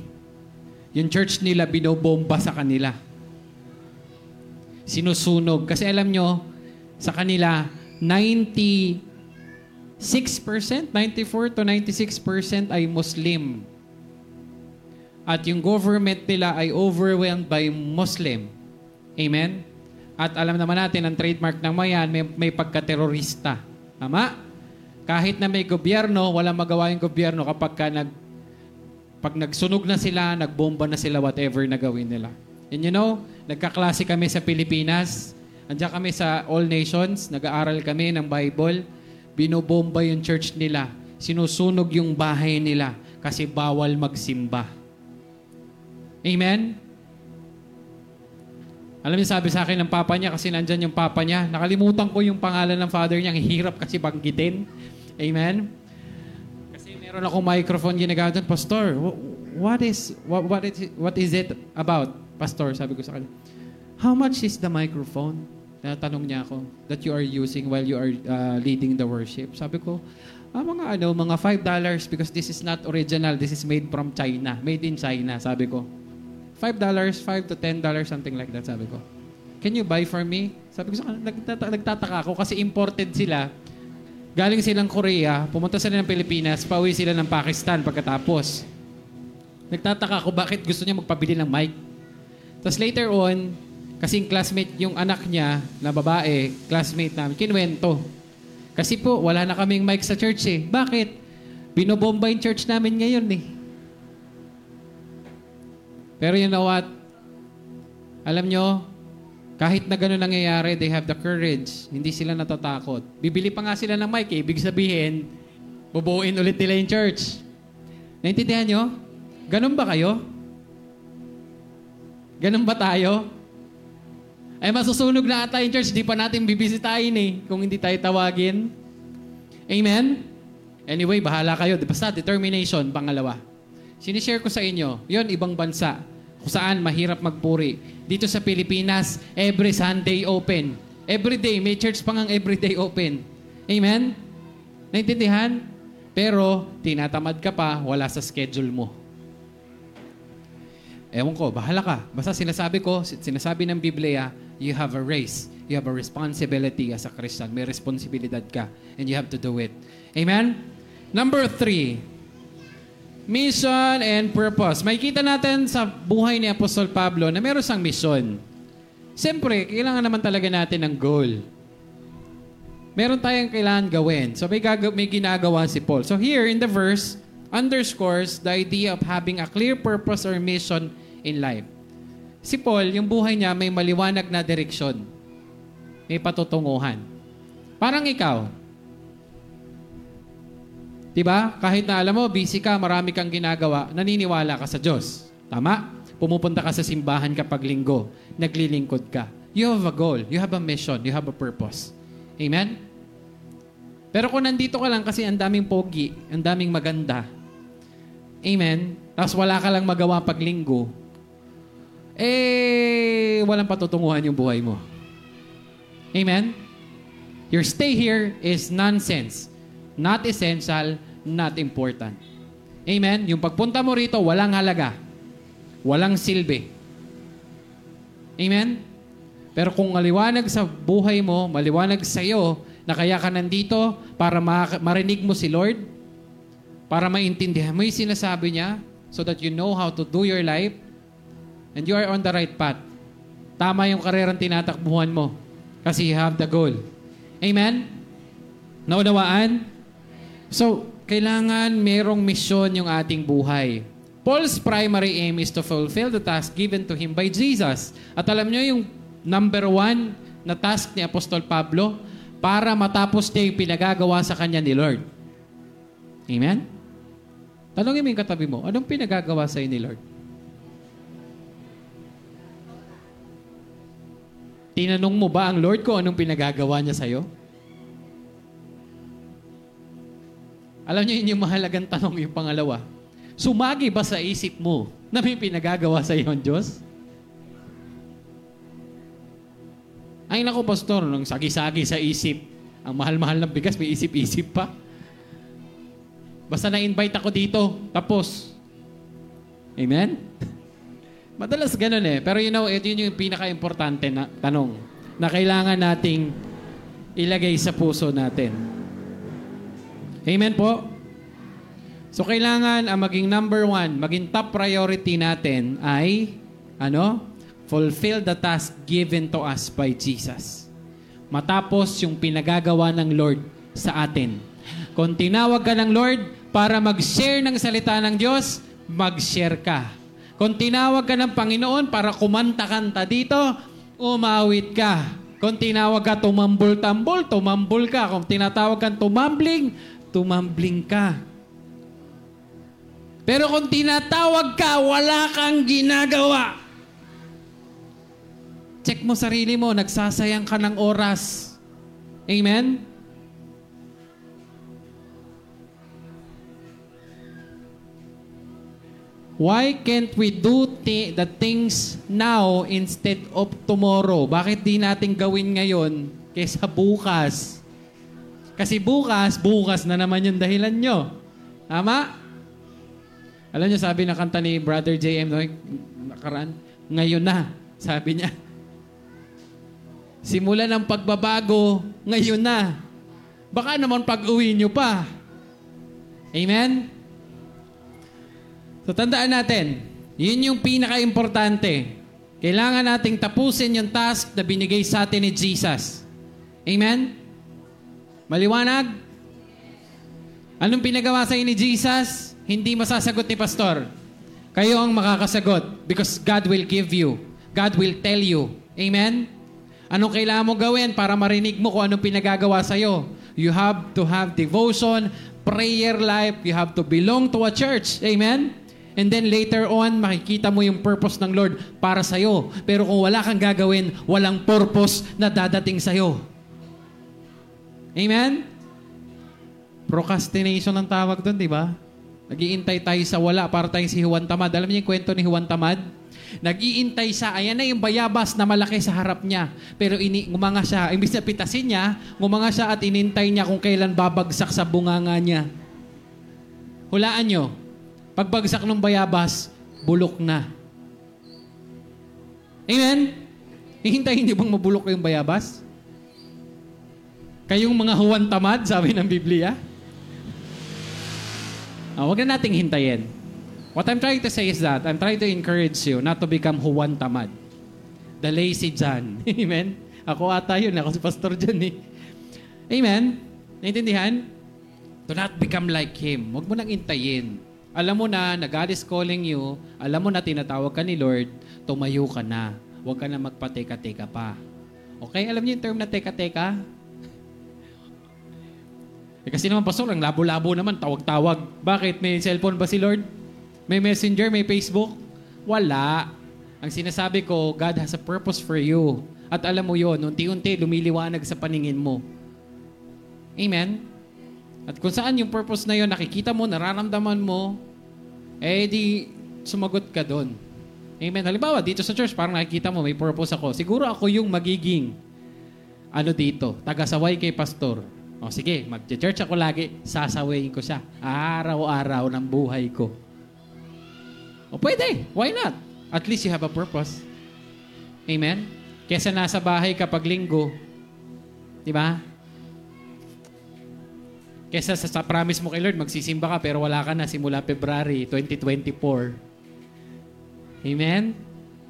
B: yung church nila binobomba sa kanila. Sinusunog. Kasi alam nyo, sa kanila, 96%, 94 to 96% ay Muslim. At yung government nila ay overwhelmed by Muslim. Amen? At alam naman natin, ang trademark ng mayan, may, may pagka-terorista. Tama? Kahit na may gobyerno, walang magawa yung gobyerno kapag ka nag, pag nagsunog na sila, nagbomba na sila, whatever na gawin nila. And you know, nagkaklase kami sa Pilipinas. Andiyan kami sa All Nations, nag-aaral kami ng Bible. Binobomba yung church nila. Sinusunog yung bahay nila kasi bawal magsimba. Amen? Alam niyo, sabi sa akin ng papa niya, kasi nandyan yung papa niya, nakalimutan ko yung pangalan ng father niya, ang hirap kasi banggitin. Amen? Kasi meron akong microphone ginagamit doon, Pastor, what is, what, what, is, what is it about? Pastor, sabi ko sa kanya, how much is the microphone? Natanong niya ako, that you are using while you are uh, leading the worship. Sabi ko, Ah, mga ano, mga $5 because this is not original. This is made from China. Made in China, sabi ko. $5, $5 to $10, something like that, sabi ko. Can you buy for me? Sabi ko nagtata- nagtataka ako kasi imported sila. Galing silang Korea, pumunta sila ng Pilipinas, pauwi sila ng Pakistan pagkatapos. Nagtataka ako bakit gusto niya magpabili ng mic. Tapos later on, kasing classmate yung anak niya na babae, classmate namin, kinuwento. Kasi po, wala na kaming mic sa church eh. Bakit? Binobomba yung church namin ngayon eh. Pero you know what? Alam nyo, kahit na gano'n nangyayari, they have the courage. Hindi sila natatakot. Bibili pa nga sila ng mic eh. Ibig sabihin, bubuuin ulit nila yung church. Naintindihan nyo? Ganun ba kayo? Ganun ba tayo? Ay masusunog na ata yung church, di pa natin bibisitahin eh, kung hindi tayo tawagin. Amen? Anyway, bahala kayo. Basta determination, pangalawa. Sinishare ko sa inyo, yon ibang bansa, kung saan mahirap magpuri. Dito sa Pilipinas, every Sunday open. Every day, may church pang ang everyday open. Amen? Naintindihan? Pero, tinatamad ka pa, wala sa schedule mo. Ewan ko, bahala ka. Basta sinasabi ko, sinasabi ng Biblia, you have a race. You have a responsibility as a Christian. May responsibilidad ka. And you have to do it. Amen? Number three, mission and purpose. May kita natin sa buhay ni Apostol Pablo na meron siyang mission. Siyempre, kailangan naman talaga natin ng goal. Meron tayong kailangan gawin. So may, gag- may ginagawa si Paul. So here in the verse, underscores the idea of having a clear purpose or mission in life. Si Paul, yung buhay niya may maliwanag na direksyon. May patutunguhan. Parang ikaw. Diba? Kahit na alam mo, busy ka, marami kang ginagawa, naniniwala ka sa Diyos. Tama? Pumupunta ka sa simbahan kapag linggo. Naglilingkod ka. You have a goal. You have a mission. You have a purpose. Amen? Pero kung nandito ka lang kasi ang daming pogi, ang daming maganda, Amen? Tapos wala ka lang magawa pag linggo, eh, walang patutunguhan yung buhay mo. Amen? Your stay here is nonsense. Not essential, not important. Amen? Yung pagpunta mo rito, walang halaga. Walang silbi. Amen? Pero kung maliwanag sa buhay mo, maliwanag sa iyo, na kaya ka nandito para ma- marinig mo si Lord, para maintindihan mo yung sinasabi niya, so that you know how to do your life, and you are on the right path. Tama yung karerang tinatakbuhan mo. Kasi you have the goal. Amen? Naunawaan? So, kailangan merong misyon yung ating buhay. Paul's primary aim is to fulfill the task given to him by Jesus. At alam nyo yung number one na task ni Apostol Pablo para matapos niya yung pinagagawa sa kanya ni Lord. Amen? Tanongin mo yung katabi mo, anong pinagagawa sa ni Lord? Tinanong mo ba ang Lord ko anong pinagagawa niya sa'yo? Alam niyo yun yung mahalagang tanong yung pangalawa. Sumagi ba sa isip mo na may pinagagawa sa iyo ang Diyos? Ay nako, pastor, nung sagi-sagi sa isip, ang mahal-mahal ng bigas, may isip-isip pa. Basta na-invite ako dito, tapos. Amen? Madalas ganun eh. Pero you know, yun yung pinaka-importante na tanong na kailangan nating ilagay sa puso natin. Amen po? So, kailangan ang maging number one, maging top priority natin ay, ano? Fulfill the task given to us by Jesus. Matapos yung pinagagawa ng Lord sa atin. Kung tinawag ka ng Lord para mag-share ng salita ng Diyos, mag-share ka. Kung tinawag ka ng Panginoon para kumanta-kanta dito, umawit ka. Kung tinawag ka tumambol-tambol, tumambol ka. Kung tinatawag kang tumambling, tumambling ka. Pero kung tinatawag ka, wala kang ginagawa. Check mo sarili mo, nagsasayang ka ng oras. Amen? Why can't we do the things now instead of tomorrow? Bakit di natin gawin ngayon kaysa bukas? Kasi bukas, bukas na naman yung dahilan nyo. Tama? Alam niyo, sabi na kanta ni Brother J.M. No, nakaraan, ngayon na, sabi niya. Simula ng pagbabago, ngayon na. Baka naman pag-uwi nyo pa. Amen? So tandaan natin, yun yung pinaka-importante. Kailangan nating tapusin yung task na binigay sa atin ni Jesus. Amen? Maliwanag? Anong pinagawa sa ni Jesus? Hindi masasagot ni Pastor. Kayo ang makakasagot because God will give you. God will tell you. Amen? Anong kailangan mo gawin para marinig mo kung anong pinagagawa sa'yo? You have to have devotion, prayer life. You have to belong to a church. Amen? And then later on, makikita mo yung purpose ng Lord para sa'yo. Pero kung wala kang gagawin, walang purpose na dadating sa'yo. Amen? Procrastination ang tawag doon, di ba? Nagiintay tayo sa wala para tayong si Juan Tamad. Alam niyo yung kwento ni Juan Tamad? Nagiintay siya, ayan na yung bayabas na malaki sa harap niya. Pero ini, ngumanga siya, imbis na pitasin niya, ngumanga siya at inintay niya kung kailan babagsak sa bunganga niya. Hulaan niyo, pagbagsak ng bayabas, bulok na. Amen? Hihintayin niyo bang mabulok yung bayabas? Kayong mga huwan tamad, sabi ng Biblia. Uh, huwag na nating hintayin. What I'm trying to say is that I'm trying to encourage you not to become huwan tamad. The lazy John. Amen? Ako ata yun. Ako si Pastor John eh. Amen? Naintindihan? Do not become like him. Huwag mo nang intayin. Alam mo na na God is calling you. Alam mo na tinatawag ka ni Lord. Tumayo ka na. Huwag ka na magpateka-teka pa. Okay? Alam niyo yung term na teka-teka? Eh, kasi naman, Pastor, ang labo-labo naman, tawag-tawag. Bakit? May cellphone ba si Lord? May messenger? May Facebook? Wala. Ang sinasabi ko, God has a purpose for you. At alam mo yon, unti-unti lumiliwanag sa paningin mo. Amen? At kung saan yung purpose na yon nakikita mo, nararamdaman mo, eh di sumagot ka doon. Amen. Halimbawa, dito sa church, parang nakikita mo, may purpose ako. Siguro ako yung magiging ano dito, tagasaway kay pastor. O sige, mag-church ako lagi, sasawayin ko siya. Araw-araw ng buhay ko. O pwede, why not? At least you have a purpose. Amen? Kesa nasa bahay kapag linggo, di ba? Kesa sa, sa promise mo kay Lord, magsisimba ka pero wala ka na simula February 2024. Amen?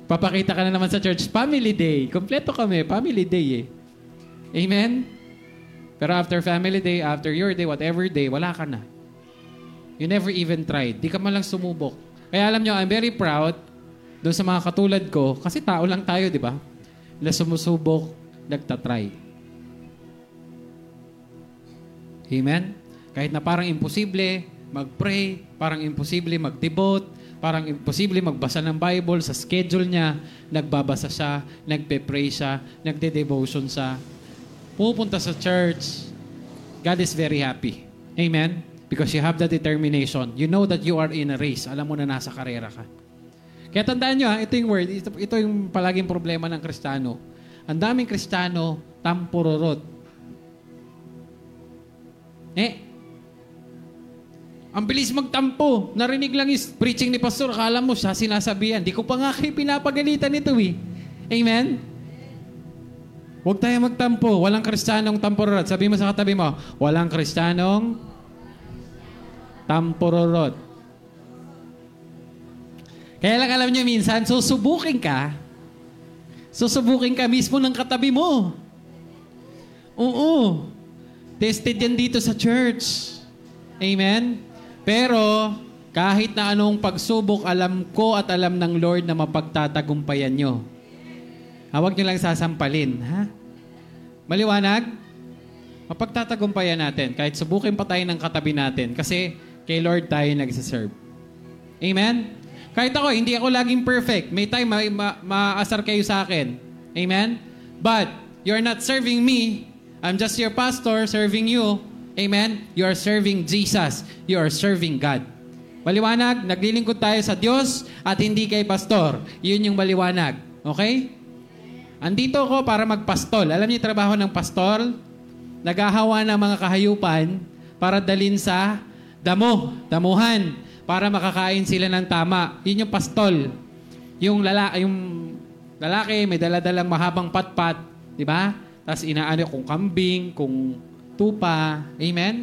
B: Papakita ka na naman sa church, family day. Kompleto kami, family day eh. Amen? Pero after family day, after your day, whatever day, wala ka na. You never even tried. Di ka man lang sumubok. Kaya alam nyo, I'm very proud doon sa mga katulad ko, kasi tao lang tayo, di ba? Na sumusubok, nagtatry. Amen? Kahit na parang imposible mag-pray, parang imposible mag-devote, parang imposible magbasa ng Bible sa schedule niya, nagbabasa siya, nagpe-pray siya, nagde-devotion siya, pupunta sa church, God is very happy. Amen? Because you have the determination. You know that you are in a race. Alam mo na nasa karera ka. Kaya tandaan nyo, ha, ito yung word, ito, ito yung palaging problema ng kristiyano. Ang daming kristiyano, tampururot. Eh, ang bilis magtampo. Narinig lang yung preaching ni pastor. Akala mo siya sinasabihan. Di ko pa nga kayo pinapagalitan ito eh. Amen? Huwag tayo magtampo. Walang kristyanong tampururot. Sabi mo sa katabi mo, walang kristyanong tampururot. Kaya lang alam nyo minsan, susubukin ka. Susubukin ka mismo ng katabi mo. Oo. Tested yan dito sa church. Amen? Pero, kahit na anong pagsubok, alam ko at alam ng Lord na mapagtatagumpayan nyo. Huwag nyo lang sasampalin, ha? Maliwanag? Mapagtatagumpayan natin kahit subukin pa tayo ng katabi natin kasi kay Lord tayo nagsiserve. Amen? Kahit ako, hindi ako laging perfect. May time ma- ma- maasar kayo sa akin. Amen? But, you're not serving me. I'm just your pastor serving you. Amen? You are serving Jesus. You are serving God. Maliwanag, naglilingkod tayo sa Diyos at hindi kay pastor. Yun yung maliwanag. Okay? Andito ako para magpastol. Alam niyo yung trabaho ng pastor? Nagahawa ng mga kahayupan para dalin sa damo, damuhan, para makakain sila ng tama. Yun yung pastol. Yung, lala, yung lalaki may daladalang mahabang patpat, di ba? Tapos inaano kung kambing, kung tupa. Amen?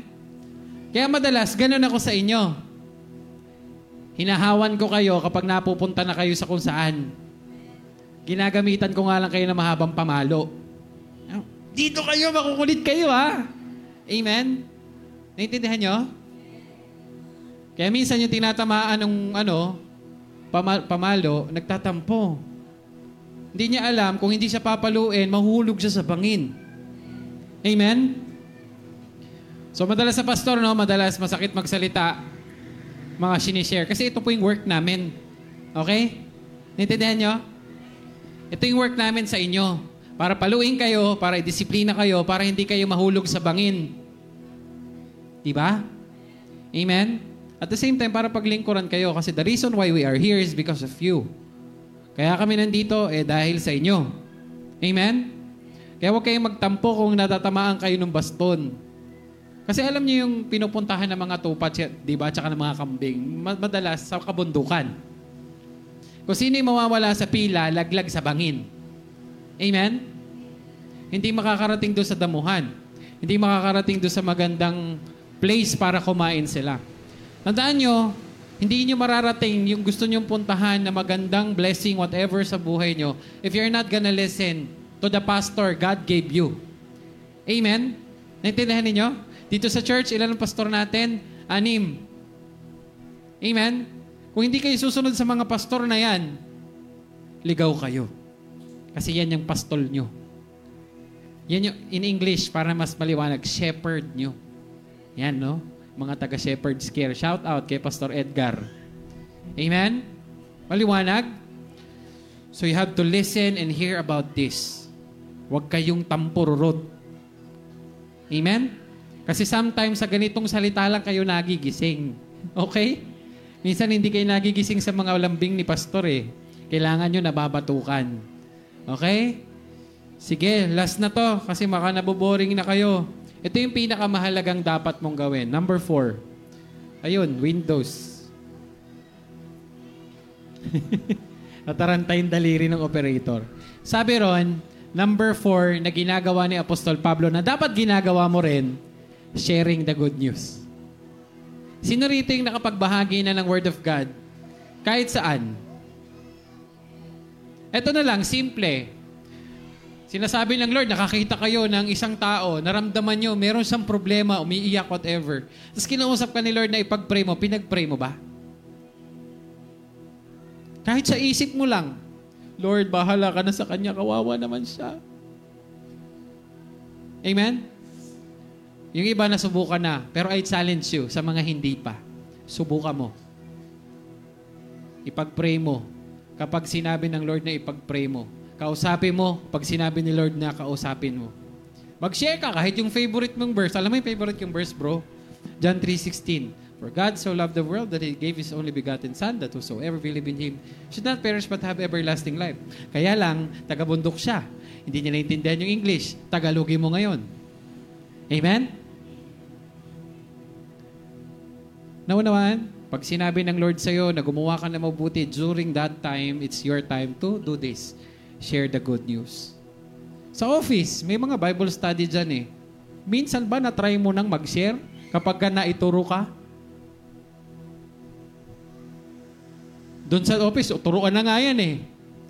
B: Kaya madalas, ganun ako sa inyo. Hinahawan ko kayo kapag napupunta na kayo sa kung saan. Ginagamitan ko nga lang kayo ng mahabang pamalo. Dito kayo, makukulit kayo ha. Amen? Naintindihan nyo? Kaya minsan yung tinatamaan ng ano, pama- pamalo, nagtatampo. Hindi niya alam kung hindi siya papaluin, mahulog siya sa bangin. Amen? So madalas sa pastor, no, madalas masakit magsalita, mga sinishare. Kasi ito po yung work namin. Okay? Naintindihan nyo? Ito yung work namin sa inyo. Para paluin kayo, para disiplina kayo, para hindi kayo mahulog sa bangin. Diba? Amen? At the same time, para paglingkuran kayo. Kasi the reason why we are here is because of you. Kaya kami nandito, eh dahil sa inyo. Amen? Kaya huwag kayong magtampo kung natatamaan kayo ng baston. Kasi alam niyo yung pinupuntahan ng mga tupat, di ba, tsaka ng mga kambing, madalas sa kabundukan. Kung sino yung mawawala sa pila, laglag sa bangin. Amen? Hindi makakarating doon sa damuhan. Hindi makakarating doon sa magandang place para kumain sila. Tandaan nyo, hindi nyo mararating yung gusto nyong puntahan na magandang blessing, whatever sa buhay nyo, if you're not gonna listen to the pastor God gave you. Amen? Naintindihan ninyo? Dito sa church, ilan ang pastor natin? Anim. Amen? Kung hindi kayo susunod sa mga pastor na yan, ligaw kayo. Kasi yan yung pastol nyo. Yan yung, in English, para mas maliwanag, shepherd nyo. Yan, no? Mga taga-shepherd's care. Shout out kay Pastor Edgar. Amen? Maliwanag? So you have to listen and hear about this. Huwag kayong tampururot. Amen? Kasi sometimes sa ganitong salita lang kayo nagigising. Okay? Minsan hindi kayo nagigising sa mga lambing ni pastor eh. Kailangan nyo nababatukan. Okay? Sige, last na to kasi maka naboboring na kayo. Ito yung pinakamahalagang dapat mong gawin. Number four. Ayun, Windows. Natarantay yung daliri ng operator. Sabi ron, number four na ginagawa ni Apostol Pablo na dapat ginagawa mo rin, sharing the good news. Sino rito yung nakapagbahagi na ng Word of God? Kahit saan. Ito na lang, simple. Sinasabi ng Lord, nakakita kayo ng isang tao, naramdaman nyo, meron siyang problema, umiiyak, whatever. Tapos kinausap ka ni Lord na ipag-pray mo, pinag-pray mo ba? Kahit sa isip mo lang, Lord, bahala ka na sa kanya, kawawa naman siya. Amen? Yung iba na subukan na, pero I challenge you sa mga hindi pa. Subukan mo. Ipag-pray mo, kapag sinabi ng Lord na ipag-pray mo. Kausapin mo pag sinabi ni Lord na kausapin mo. Mag-share ka kahit yung favorite mong verse. Alam mo yung favorite yung verse, bro? John 3.16 For God so loved the world that He gave His only begotten Son that whosoever believe in Him should not perish but have everlasting life. Kaya lang, taga-bundok siya. Hindi niya naintindihan yung English. Tagalogin mo ngayon. Amen? Naunawan? Pag sinabi ng Lord sa'yo na gumawa ka na mabuti, during that time, it's your time to do this. Share the good news. Sa office, may mga Bible study dyan eh. Minsan ba na-try mo nang mag-share kapag ka naituro ka? Doon sa office, turuan na nga yan eh.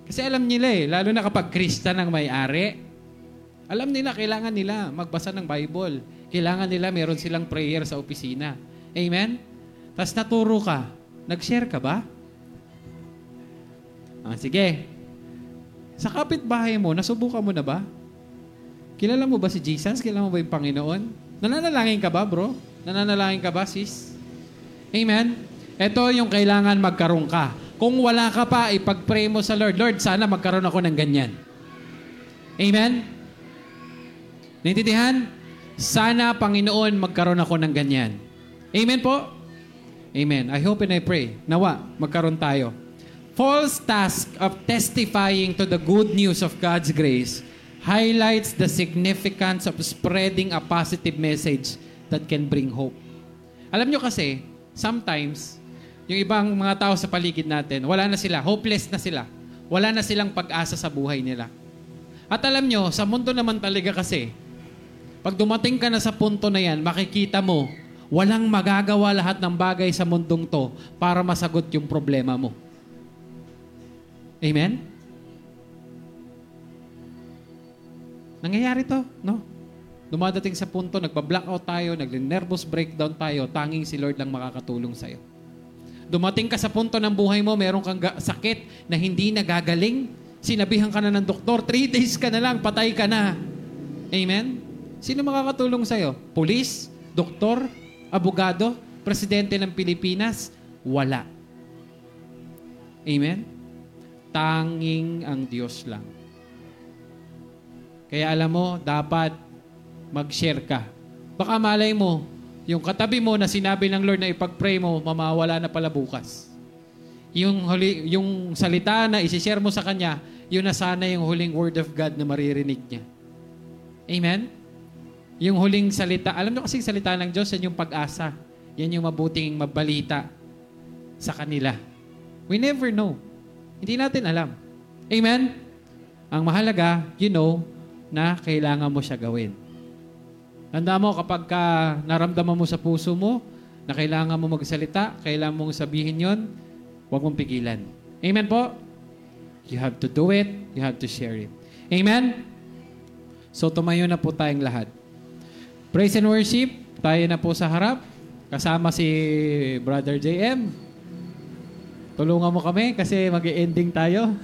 B: Kasi alam nila eh, lalo na kapag Krista ng may-ari, alam nila, kailangan nila magbasa ng Bible. Kailangan nila meron silang prayer sa opisina. Amen? Tapos naturo ka. Nag-share ka ba? Ah, sige. Sa kapitbahay mo, nasubukan mo na ba? Kilala mo ba si Jesus? Kilala mo ba yung Panginoon? Nananalangin ka ba, bro? Nananalangin ka ba, sis? Amen? Ito yung kailangan magkaroon ka. Kung wala ka pa, ipag-pray mo sa Lord, Lord, sana magkaroon ako ng ganyan. Amen? Naintindihan? Sana, Panginoon, magkaroon ako ng ganyan. Amen po? Amen. I hope and I pray. Nawa, magkaroon tayo. Paul's task of testifying to the good news of God's grace highlights the significance of spreading a positive message that can bring hope. Alam nyo kasi, sometimes, yung ibang mga tao sa paligid natin, wala na sila, hopeless na sila. Wala na silang pag-asa sa buhay nila. At alam nyo, sa mundo naman talaga kasi, pag dumating ka na sa punto na yan, makikita mo, walang magagawa lahat ng bagay sa mundong to para masagot yung problema mo. Amen? Nangyayari to, no? Dumadating sa punto, nagpa-blackout tayo, nag-nervous breakdown tayo, tanging si Lord lang makakatulong sa'yo. Dumating ka sa punto ng buhay mo, meron kang sakit na hindi nagagaling, sinabihan ka na ng doktor, three days ka na lang, patay ka na. Amen? Sino makakatulong sa'yo? Police? Doktor? Abogado? Presidente ng Pilipinas? Wala. Amen? Tanging ang Diyos lang. Kaya alam mo, dapat mag-share ka. Baka malay mo, yung katabi mo na sinabi ng Lord na ipag-pray mo, mamawala na pala bukas. Yung, huli, yung salita na isi-share mo sa Kanya, yun na sana yung huling word of God na maririnig niya. Amen? Yung huling salita, alam nyo kasi salita ng Diyos, yan yung pag-asa. Yan yung mabuting mabalita sa kanila. We never know. Hindi natin alam. Amen? Ang mahalaga, you know, na kailangan mo siya gawin. Tanda mo, kapag ka naramdaman mo sa puso mo na kailangan mo magsalita, kailangan mong sabihin yon, huwag mong pigilan. Amen po? You have to do it. You have to share it. Amen? So, tumayo na po tayong lahat. Praise and worship. Tayo na po sa harap. Kasama si Brother JM. Tulungan mo kami kasi mag-ending tayo.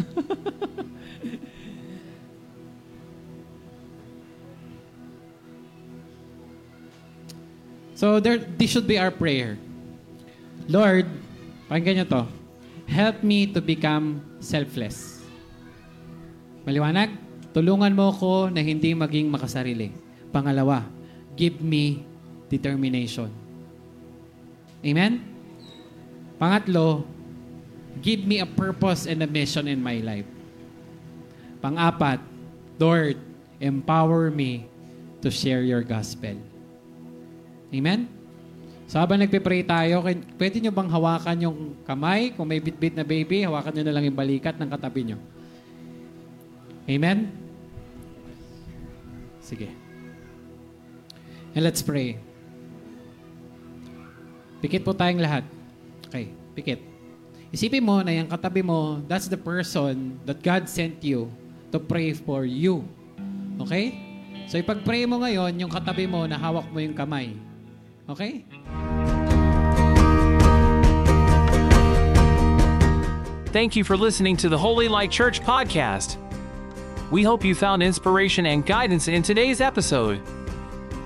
B: So there, this should be our prayer. Lord, pakinggan nyo to. Help me to become selfless. Maliwanag? Tulungan mo ko na hindi maging makasarili. Pangalawa, give me determination. Amen? Pangatlo, give me a purpose and a mission in my life. Pang-apat, Lord, empower me to share your gospel. Amen? So habang nagpe-pray tayo, pwede nyo bang hawakan yung kamay? Kung may bit-bit na baby, hawakan nyo na lang yung balikat ng katabi nyo. Amen? Sige. And let's pray. Pikit po tayong lahat. Okay, pikit. Isipin mo na yung katabi mo, that's the person that God sent you to pray for you. Okay? So ipag-pray mo ngayon, yung katabi mo, na hawak mo yung kamay. Okay?
C: Thank you for listening to the Holy Light Church podcast. We hope you found inspiration and guidance in today's episode.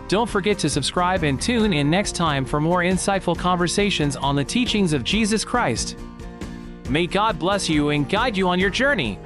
C: Don't forget to subscribe and tune in next time for more insightful conversations on the teachings of Jesus Christ. May God bless you and guide you on your journey.